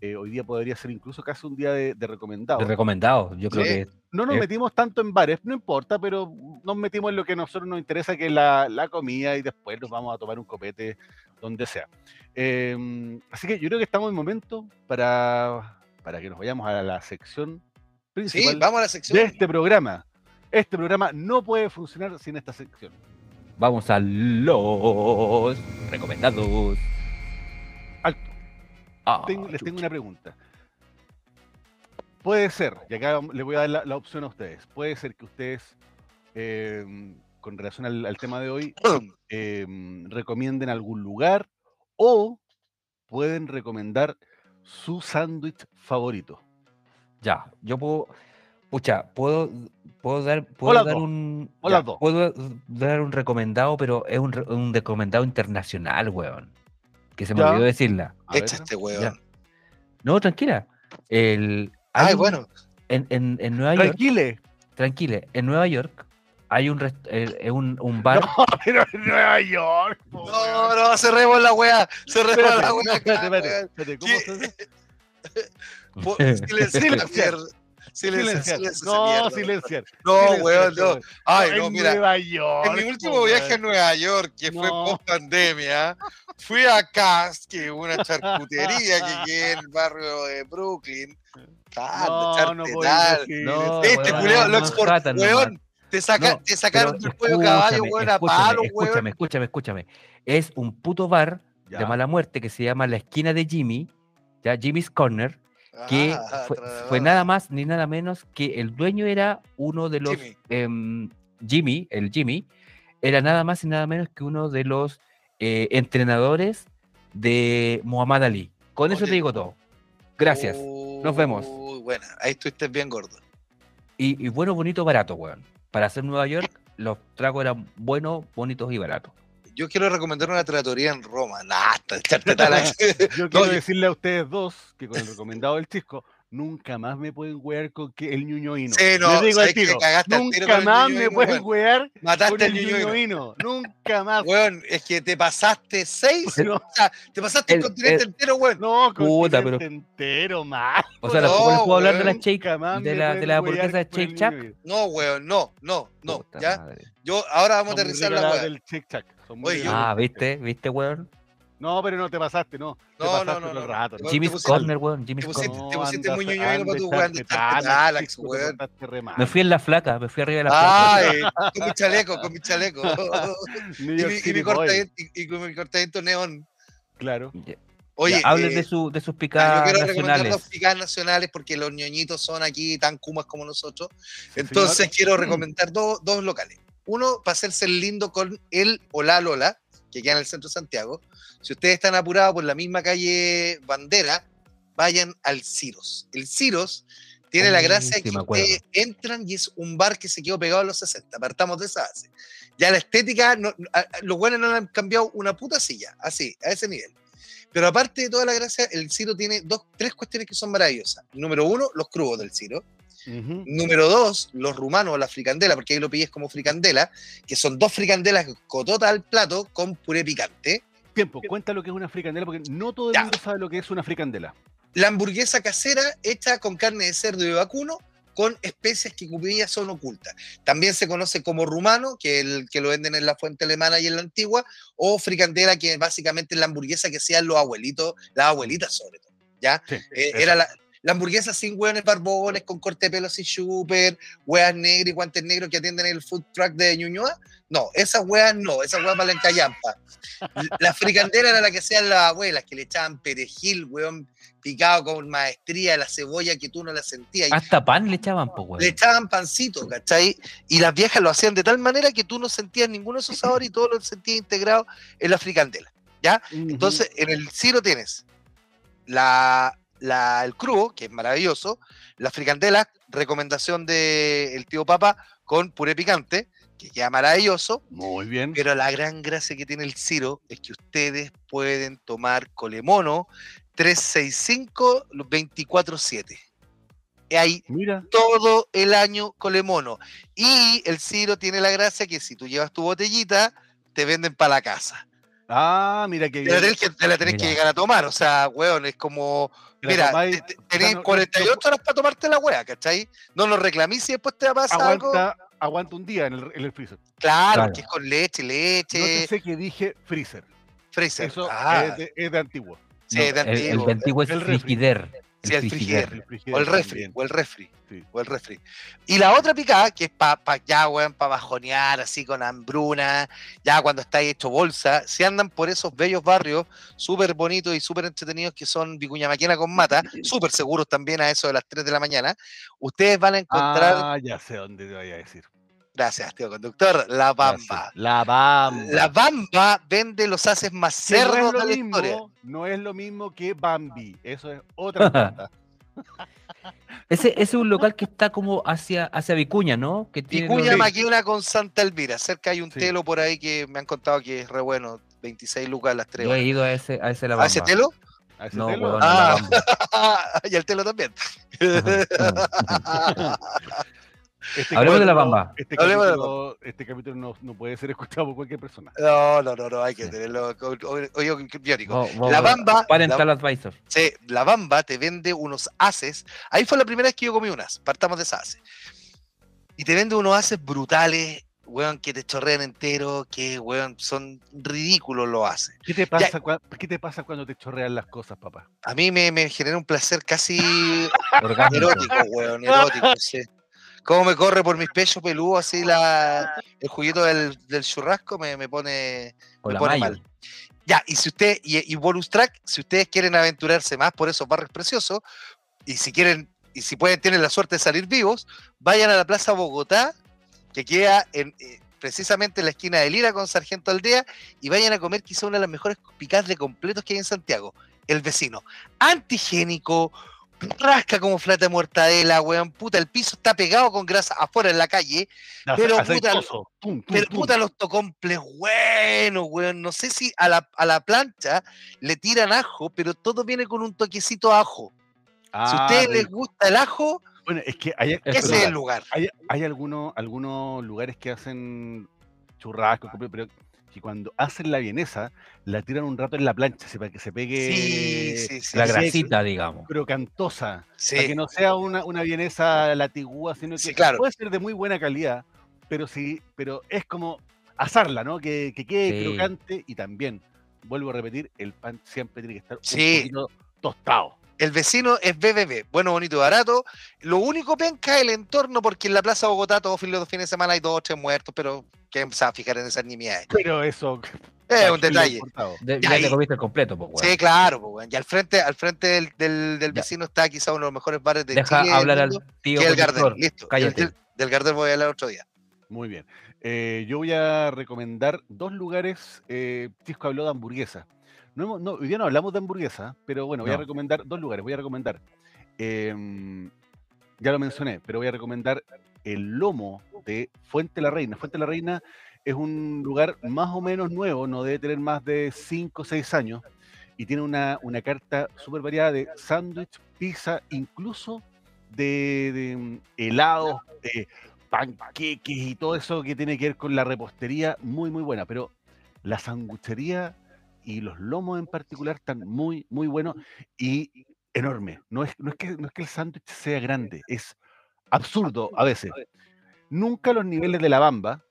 Eh, hoy día podría ser incluso casi un día de, de recomendado. De recomendado, yo creo Sí. que No nos Eh. metimos tanto en bares, no importa, pero nos metimos en lo que a nosotros nos interesa, que es la, la comida, y después nos vamos a tomar un copete donde sea. Em, así que yo creo que estamos en momento para, para que nos vayamos a la sección Sí, principal vamos a la sección. de este programa. Este programa no puede funcionar sin esta sección. vamos a los recomendados. Alto. Ah, les tengo una pregunta. Puede ser, y acá le voy a dar la, la opción a ustedes, puede ser que ustedes eh, con relación al, al tema de hoy, em, recomienden algún lugar o pueden recomendar su sándwich favorito. Ya, yo puedo. Pucha, puedo, puedo dar, puedo dar dos, un. ya, dos. puedo dar un recomendado, pero es un, un recomendado internacional, weón. Que se me Ya. olvidó decirla. Echa este Ya. weón. No, tranquila. El, Ay, un- bueno. En, en, en Nueva York, Tranquile. tranquile, en Nueva York hay un, rest- eh, eh, un, un bar. No, pero en Nueva York. po, No, no, cerremos la weá. Cerremos la no, weá. espérate, espérate, ¿Cómo se hace? Silenciar. No, silenciar. No, weón, no. Ay, en no, mira. Nueva York. En mi último viaje a. Nueva York, que fue No. post pandemia, fui a Cass, que es una charcutería que queda en el barrio de Brooklyn. Claro, No, no puedo charpetal. decir No, te, saca, No, te sacaron del cuello caballo, escúchame, weón, a escúchame, palo, escúchame, weón. escúchame, escúchame. Es un puto bar de mala muerte que se llama La Esquina de Jimmy, ya Jimmy's Corner, que Ah, fue, nada más ni nada menos que el dueño era uno de los Jimmy. em, Jimmy, el Jimmy, era nada más y nada menos que uno de los eh, entrenadores de Muhammad Ali. Con eso te digo todo. Gracias. Nos vemos. Uy, buena, ahí estuviste bien gordo. Y, y bueno, bonito, barato, weón. Para hacer Nueva York, los tragos eran buenos, bonitos y baratos. Yo quiero recomendar una trattoria en Roma. Nah. Yo quiero decirle a ustedes dos que con el recomendado del Chisco, nunca más me pueden wear con que el ñuñoino. Sí, no, Les digo al tiro, cagaste al tiro nunca con el más me pueden weón. wear con Mataste al el ñuñoino. ñuñoino. Nunca más. Weón, es que te pasaste seis. No, O sea, te pasaste el, El- continente el- entero, weón. no, Puta, continente entero más. O sea, No, les puedo hablar de la weón, Shake, de la, de la hamburguesa de con Shake Shack. No, weón, no, no, no. Puta ¿Ya? madre. Yo, ahora vamos a Son aterrizar la weá. del Oye, yo- Ah, ¿viste? ¿Viste, weón? No, pero no te pasaste, no. No, no, pasaste no, no, no. rato. ¿no? Jimmy's Corner, weón. Pusiste- Corner. te pusiste muy ñoñoino para tu weón te weón. Me fui en la flaca, me fui arriba de la flaca. Ay, con mi chaleco, con mi chaleco. Y, mi, y, mi y, y con mi cortadito neón. Claro. Oye, hablen eh, de, su, de sus Ah, picadas yo quiero recomendar nacionales. dos picadas nacionales porque los ñoñitos son aquí tan kumas como nosotros. Entonces quiero recomendar dos, dos locales. Uno, para hacerse el lindo con el o la Lola, que queda en el centro de Santiago. Si ustedes están apurados por la misma calle Bandera, vayan al Ciros. El Ciros tiene la Oh, gracia sí, que ustedes entran y es un bar que se quedó pegado a los 60. Partamos de esa base. Ya la estética, no- a- a- los buenos no han cambiado una puta silla, así, a ese nivel. Pero aparte de toda la gracia, el Ciro tiene dos, tres cuestiones que son maravillosas. Número uno, los crudos del Ciro. Ujú. Número dos, los rumanos o la fricandela, porque ahí lo pilles como fricandela, que son dos fricandelas cotota al plato con puré picante. Tiempo, cuenta lo que es una fricandela, porque no todo el Ya. mundo sabe lo que es una fricandela. La hamburguesa casera hecha con carne de cerdo y vacuno con especias que cupillas son ocultas. También se conoce como rumano, que el que lo venden en la fuente alemana y en la antigua, o fricandela, que básicamente es la hamburguesa que hacían los abuelitos, las abuelitas sobre todo. ¿ya? Sí, Eh, era la, la hamburguesa sin hueones barbones, con corte de pelo así súper, hueas negras y guantes negros que atienden el food truck de Ñuñoa. No, esas hueas no, esas hueas para la encallampa. La fricandera era la que hacían las abuelas, que le echaban perejil, hueón, picado con maestría, la cebolla que tú no la sentías. Hasta pan le echaban, po, weón. le echaban pancito, ¿cachai? Y las viejas lo hacían de tal manera que tú no sentías ninguno de esos sabores y todo lo sentías integrado en la fricandela. Ujú. Entonces, en el Ciro tienes la, la- el crudo, que es maravilloso, la fricandela, recomendación del tío Papa con puré picante, que queda maravilloso, Muy bien. pero la gran gracia que tiene el Ciro es que ustedes pueden tomar colemono 365 24-7. Hay Mira, todo el año colemono. Y el Ciro tiene la gracia que si tú llevas tu botellita, te venden para la casa. Ah, mira que Te la bien. tenés, que, te la tenés que llegar a tomar, o sea, weón, es como, mira, tomáis, te- te- o sea, tenés no- no- 48 horas para tomarte la wea, ¿cachai? No nos reclamís si después te va a pasar algo. aguanta, aguanta un día en el, en el freezer. Claro, Claro. que es con leche, No leche, te sé que dije freezer. freezer. Eso Ah, es, de, es de antiguo. sí, No, de el, el antiguo. de antiguo es El refri. frigider. Sí, el frigider. O el refri, también. o el refri. Sí. O el refri. Y la otra picada, que es para pa ya, weón, para bajonear, así con hambruna, ya cuando estáis hecho bolsa, si andan por esos bellos barrios, súper bonitos y súper entretenidos que son Vicuña Maquena con Mata, súper seguros también a eso de las 3 de la mañana, ustedes van a encontrar Ah, ya sé dónde te voy a decir. Gracias, tío conductor. La Gracias. Bamba. La Bamba. La Bamba vende los haces más no cerdos es de la historia. mismo, no es lo mismo que Bambi. Eso es otra cosa. Ese, ese es un local que está como hacia, hacia Vicuña, ¿no? Que tiene los- Vicuña Maquina con Santa Elvira. Cerca hay un Sí. telo por ahí que me han contado que es re bueno. 26 lucas las tres. Yo he ido a ese, a ese la ¿A ese Bamba. telo? ¿A ese No, telo? huevón, Ah. y el telo también. Este Hablemos de la capítulo- Bamba. Este Hablemos de la capítulo, este capítulo no, no puede ser escuchado por cualquier persona. No, no, no, no, hay que Sí. tenerlo. Oye, biónico. Vos- La Bamba. Parental la- Advisor. Sí, la Bamba te vende unos haces. Ahí fue la primera vez que yo comí unas. Partamos de esas haces. Y te vende unos haces brutales, weón, que te chorrean entero, que, weón, son ridículos los haces. ¿Qué te pasa, cua- ¿qué te pasa cuando te chorrean las cosas, papá? A mí me, me genera un placer casi erótico, weón, erótico, sí. Cómo me corre por mis pechos peludos así la, el juguito del, del churrasco me, me pone, me pone mal. Ya, y si usted, y, y bonus track, si ustedes quieren aventurarse más por esos barrios preciosos, y si quieren, y si pueden, tienen la suerte de salir vivos, vayan a la Plaza Bogotá, que queda en, eh, precisamente en la esquina de Lira con Sargento Aldea, y vayan a comer quizá una de las mejores picadas de completos que hay en Santiago, el vecino. Antigénico, rasca como flata de mortadela, weón, puta, el piso está pegado con grasa afuera en la calle, Pero, puta, Aceitoso. Tum, tum, pero tum. puta, los tocomples, bueno, weón. No sé si a la, a la plancha le tiran ajo, pero todo viene con un toquecito a ajo. si a Ah, ustedes les gusta el ajo, Bueno, es que hay, Ese es el el lugar. hay, hay algunos, algunos lugares que hacen churrasco, pero que cuando hacen la vienesa, la tiran un rato en la plancha así, para que se pegue Sí, sí, sí. La sí, grasita, digamos. crocantosa. sí. Para que no sea una, una vienesa latigúa, sino que Sí, claro. puede ser de muy buena calidad, pero sí, pero es como asarla, ¿no? Que, que quede Sí. crocante y también, vuelvo a repetir, el pan siempre tiene que estar Sí. un poquito tostado. El vecino es BBB, bueno, bonito y barato. Lo único penca es el entorno, porque en la Plaza Bogotá todos los fines de semana hay dos o tres muertos, pero ¿quién se va a fijar en esas nimiedades? Pero eso Es un detalle. De- Ya, y- te comiste el completo, pues, weón. Sí, claro, pues, weón. Y al frente, al frente del, del, vecino está quizá uno de los mejores bares de Deja Chile. del hablar al mundo, tío que el. Gardel. Listo. Cállate. Del, del Gardel voy a hablar otro día. Muy bien. Eh, yo voy a recomendar dos lugares. Eh, habló de hamburguesa. No, hoy día no hablamos de hamburguesa, pero bueno, voy a recomendar dos lugares. Voy a recomendar, em, ya lo mencioné, pero voy a recomendar el lomo de Fuente la Reina. Fuente la Reina es un lugar más o menos nuevo, no debe tener más de 5 o 6 años, y tiene una, una carta súper variada de sándwich, pizza, incluso de, de, mm, helados, eh, panqueques y todo eso que tiene que ver con la repostería, muy, muy buena. Pero la sanguchería y los lomos en particular están muy, muy buenos y enorme. No es, no es, que, no es que el sándwich sea grande, es absurdo a veces. Nunca los niveles de la bamba,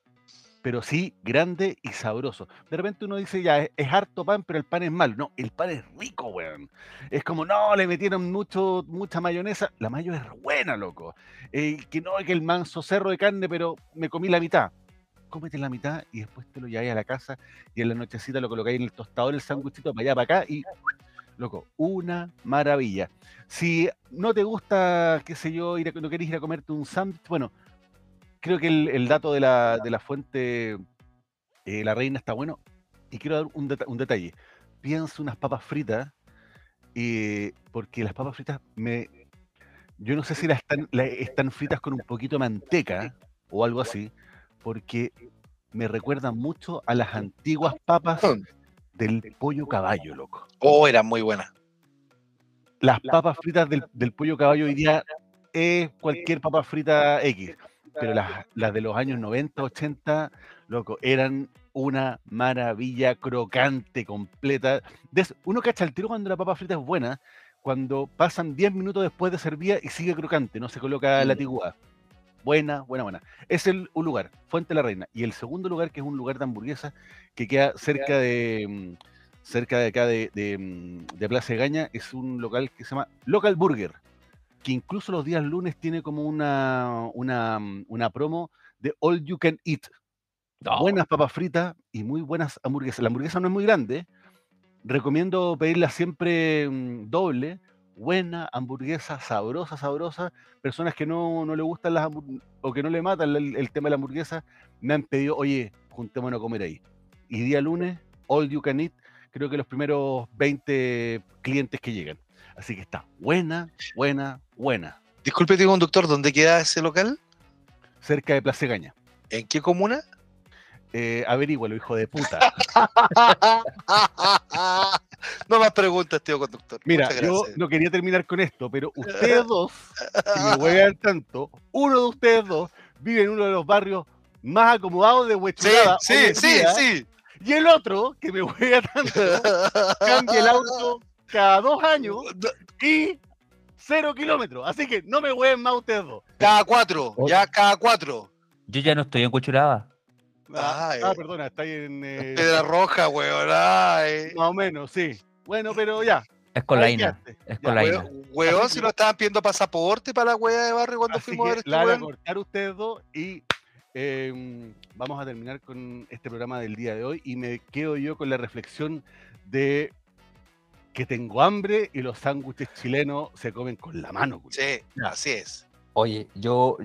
pero sí grande y sabroso. De repente uno dice, ya, es, es harto pan, pero el pan es malo. No, el pan es rico, weón. Es como, no, le metieron mucho, mucha mayonesa. La mayo es buena, loco. Eh, que no, que el manso cerro de carne, pero me comí la mitad. Cómete la mitad y después te lo lleváis a la casa y en la nochecita lo colocáis en el tostador, el sándwichito para allá, para acá y, loco, una maravilla. Si no te gusta, qué sé yo, ir a- no querés ir a comerte un sándwich, bueno, creo que el, dato de la, de la fuente, eh, la reina está bueno. Y quiero dar un, un detalle. Pienso unas papas fritas, eh, porque las papas fritas me... Yo no sé si las están, la- están fritas con un poquito de manteca o algo así, porque me recuerdan mucho a las antiguas papas del pollo caballo, loco. Oh, eran muy buenas. Las papas fritas del, del pollo caballo hoy día es cualquier papa frita X, pero las, las de los años 90, 80, loco, eran una maravilla crocante, completa. Des- uno cacha el tiro cuando la papa frita es buena, cuando pasan 10 minutos después de servida y sigue crocante, no se coloca la Mm. Buena, buena, buena. Es el, un lugar, Fuente la Reina. Y el segundo lugar, que es un lugar de hamburguesas, que queda cerca de mm, cerca de acá de, de, mm, de Plaza de Gaña, es un local que se llama Local Burger, que incluso los días lunes tiene como una, una, mm, una promo de All You Can Eat. No, Buenas papas fritas y muy buenas hamburguesas. La hamburguesa no es muy grande. Recomiendo pedirla siempre doble buena, hamburguesa sabrosa, sabrosa. Personas que no, no le gustan las o que no le matan el, el tema de la hamburguesa, me han pedido, oye, juntémonos a comer ahí. Y día lunes, all you can eat, creo que los primeros 20 clientes que llegan. Así que está buena, buena, buena. Disculpe, tío conductor, ¿dónde queda ese local? Cerca de Plaza Gaña. ¿En qué comuna? Eh, averígualo, hijo de puta. no más preguntas, tío conductor. Mira, Muchas yo gracias. no quería terminar con esto, pero ustedes dos, si me huevean tanto, uno de ustedes dos vive en uno de los barrios más acomodados de Huechuraba sí, sí, día, sí. y el otro, que me huevea tanto, cambia el auto cada dos años y cero kilómetros. Así que no me hueven más ustedes dos. Cada cuatro, ya cada cuatro. Yo ya no estoy en Cuchuraba. Ah, Ay. ah, perdona, está ahí en... eh, Piedra roja, weón. Ay. más o menos, sí. Bueno, pero ya. Es con la INA. Es Ya, con la INA. Weón, weón, si no estaban pidiendo pasaporte para la wea de barrio cuando Así fuimos a ver este la van a weón. cortar ustedes dos y eh, vamos a terminar con este programa del día de hoy y me quedo yo con la reflexión de que tengo hambre y los sándwiches chilenos se comen con la mano. culiao. Sí, así es. Oye, yo,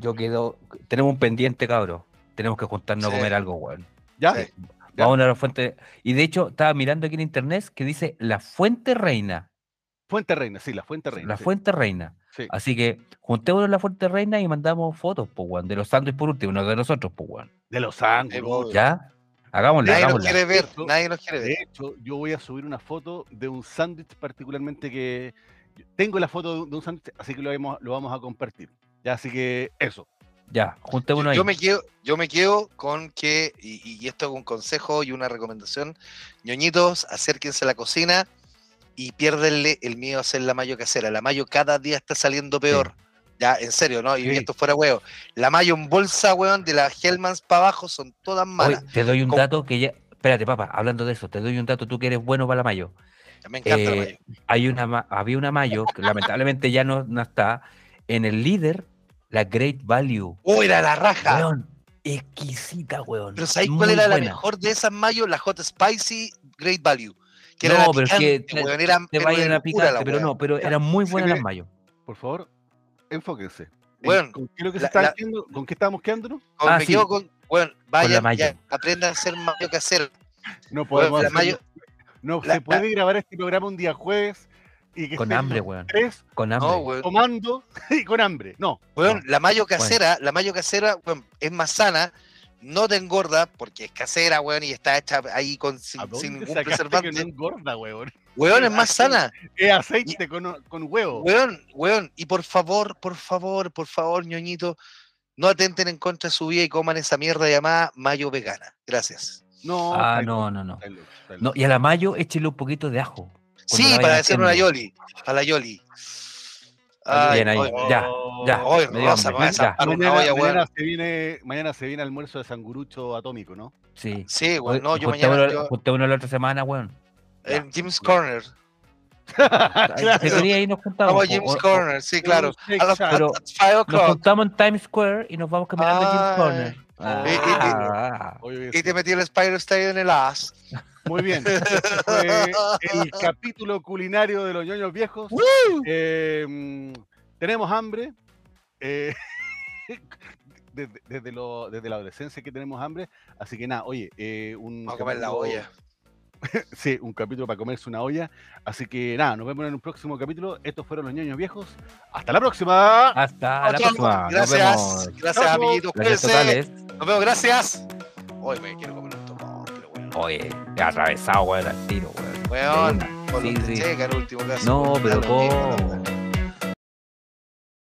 yo quedo. Tenemos un pendiente, cabro. Tenemos que juntarnos Sí. a comer algo, weón. ¿Ya? Sí. Ya. Vamos a la fuente. Y de hecho, estaba mirando aquí en internet que dice la fuente reina. Fuente Reina, sí, la Fuente Reina. La sí, fuente reina. sí. Así que juntémonos en la fuente reina y mandamos fotos, pues, weón. De los sándwiches por último, no de nosotros, pues, weón. De los sándwiches. ¿Ya? Hagámosla, Nadie nos hagámosla. quiere ver, nadie nos quiere De ver. hecho, yo voy a subir una foto de un sándwich particularmente que... Tengo la foto de un- de un sándwich, así que lo vamos, lo vamos a compartir. Ya, así que eso. Ya, juntémonos Yo, ahí. yo me quedo, yo me quedo con que, y, y esto es un consejo y una recomendación, ñoñitos, acérquense a la cocina y piérdenle el miedo a hacer la mayo casera. La mayo cada día está saliendo peor. Ya, en serio, ¿no? Y Sí. esto fuera huevo. La mayo en bolsa, weón, de las Hellmans para abajo son todas malas. te doy un dato que ya. Espérate, papá, hablando de eso, te doy un dato, tú que eres bueno para la mayo. Me encanta la Eh, mayo. Hay una, había una mayo que lamentablemente ya no, no está. En el líder, la Great Value. ¡Oh, era la raja! Weón, exquisita, weón. Pero ¿sabéis cuál era la mejor de esas mayo? La Hot Spicy Great Value. Que era No, la pero es que picante, te- weón, era, Te era vayan una a picante, la pero no, pero eran muy buenas las mayo. Por favor, enfóquense. ¿En- Weón, ¿Con qué lo que se la- está la- haciendo? ¿Con qué estábamos quedándonos? Con- Ah, me sí. quedo con, bueno, vayan, mayo. ya, aprendan a hacer mayo casero. No Weón, podemos mayo- No la- se puede grabar este programa un día jueves y que Con hambre, weón. tres Con hambre. No, weón. tomando y con hambre. No. Weón, No, la mayo casera, la mayo casera, weón, es más sana, no te engorda porque es casera, weón, y está hecha ahí con, sin, ¿A dónde sin ningún preservante. no engorda, weón? Weón, es más sana. Es aceite con, con huevo. Weón, weón, y por favor, por favor, por favor, ñoñito, no atenten en contra de su vida y coman esa mierda llamada mayo vegana. Gracias. No. Ah, no, no, no. No, y a la mayo échele un poquito de ajo. Sí, para hacer una yoli. Para la yoli. Bien ahí, ya, ya. dio Rosa, me a ya. Mañana, olla, mañana se viene, mañana se viene almuerzo de sangurucho atómico, ¿no? Sí. Sí, weón, Oye, no, yo mañana juntémonos- yo- juntémonos la otra semana, weón. en Jim's Corner. ¿Qué quería ir nos juntamos? Vamos a Jim's o- o- Corner, sí, claro. A las Pero- Nos juntamos en Times Square y nos vamos caminando a Jim's Ay. Corner. Y- y- y- Ah. Oye, Y te metí el Spider Style en el as. Muy bien. Este fue el capítulo culinario de los ñoños viejos. Eh, mm, tenemos hambre. eh, desde, desde lo- desde la adolescencia que tenemos hambre. Así que nada, oye, eh, un, Vamos a comer la olla. Sí, un capítulo para comerse una olla. Así que nada, nos vemos en un próximo capítulo. Estos fueron los ñoños viejos. Hasta la próxima. Hasta la próxima. Nos Gracias. vemos. Gracias, Chao. amiguitos. Gracias. Nos vemos, gracias. Hoy me quiero comer un tomón, bueno. Oye, atravesado, weón, al tiro, weón. Weón, con Sí, el último caso. No, pero ¿cómo?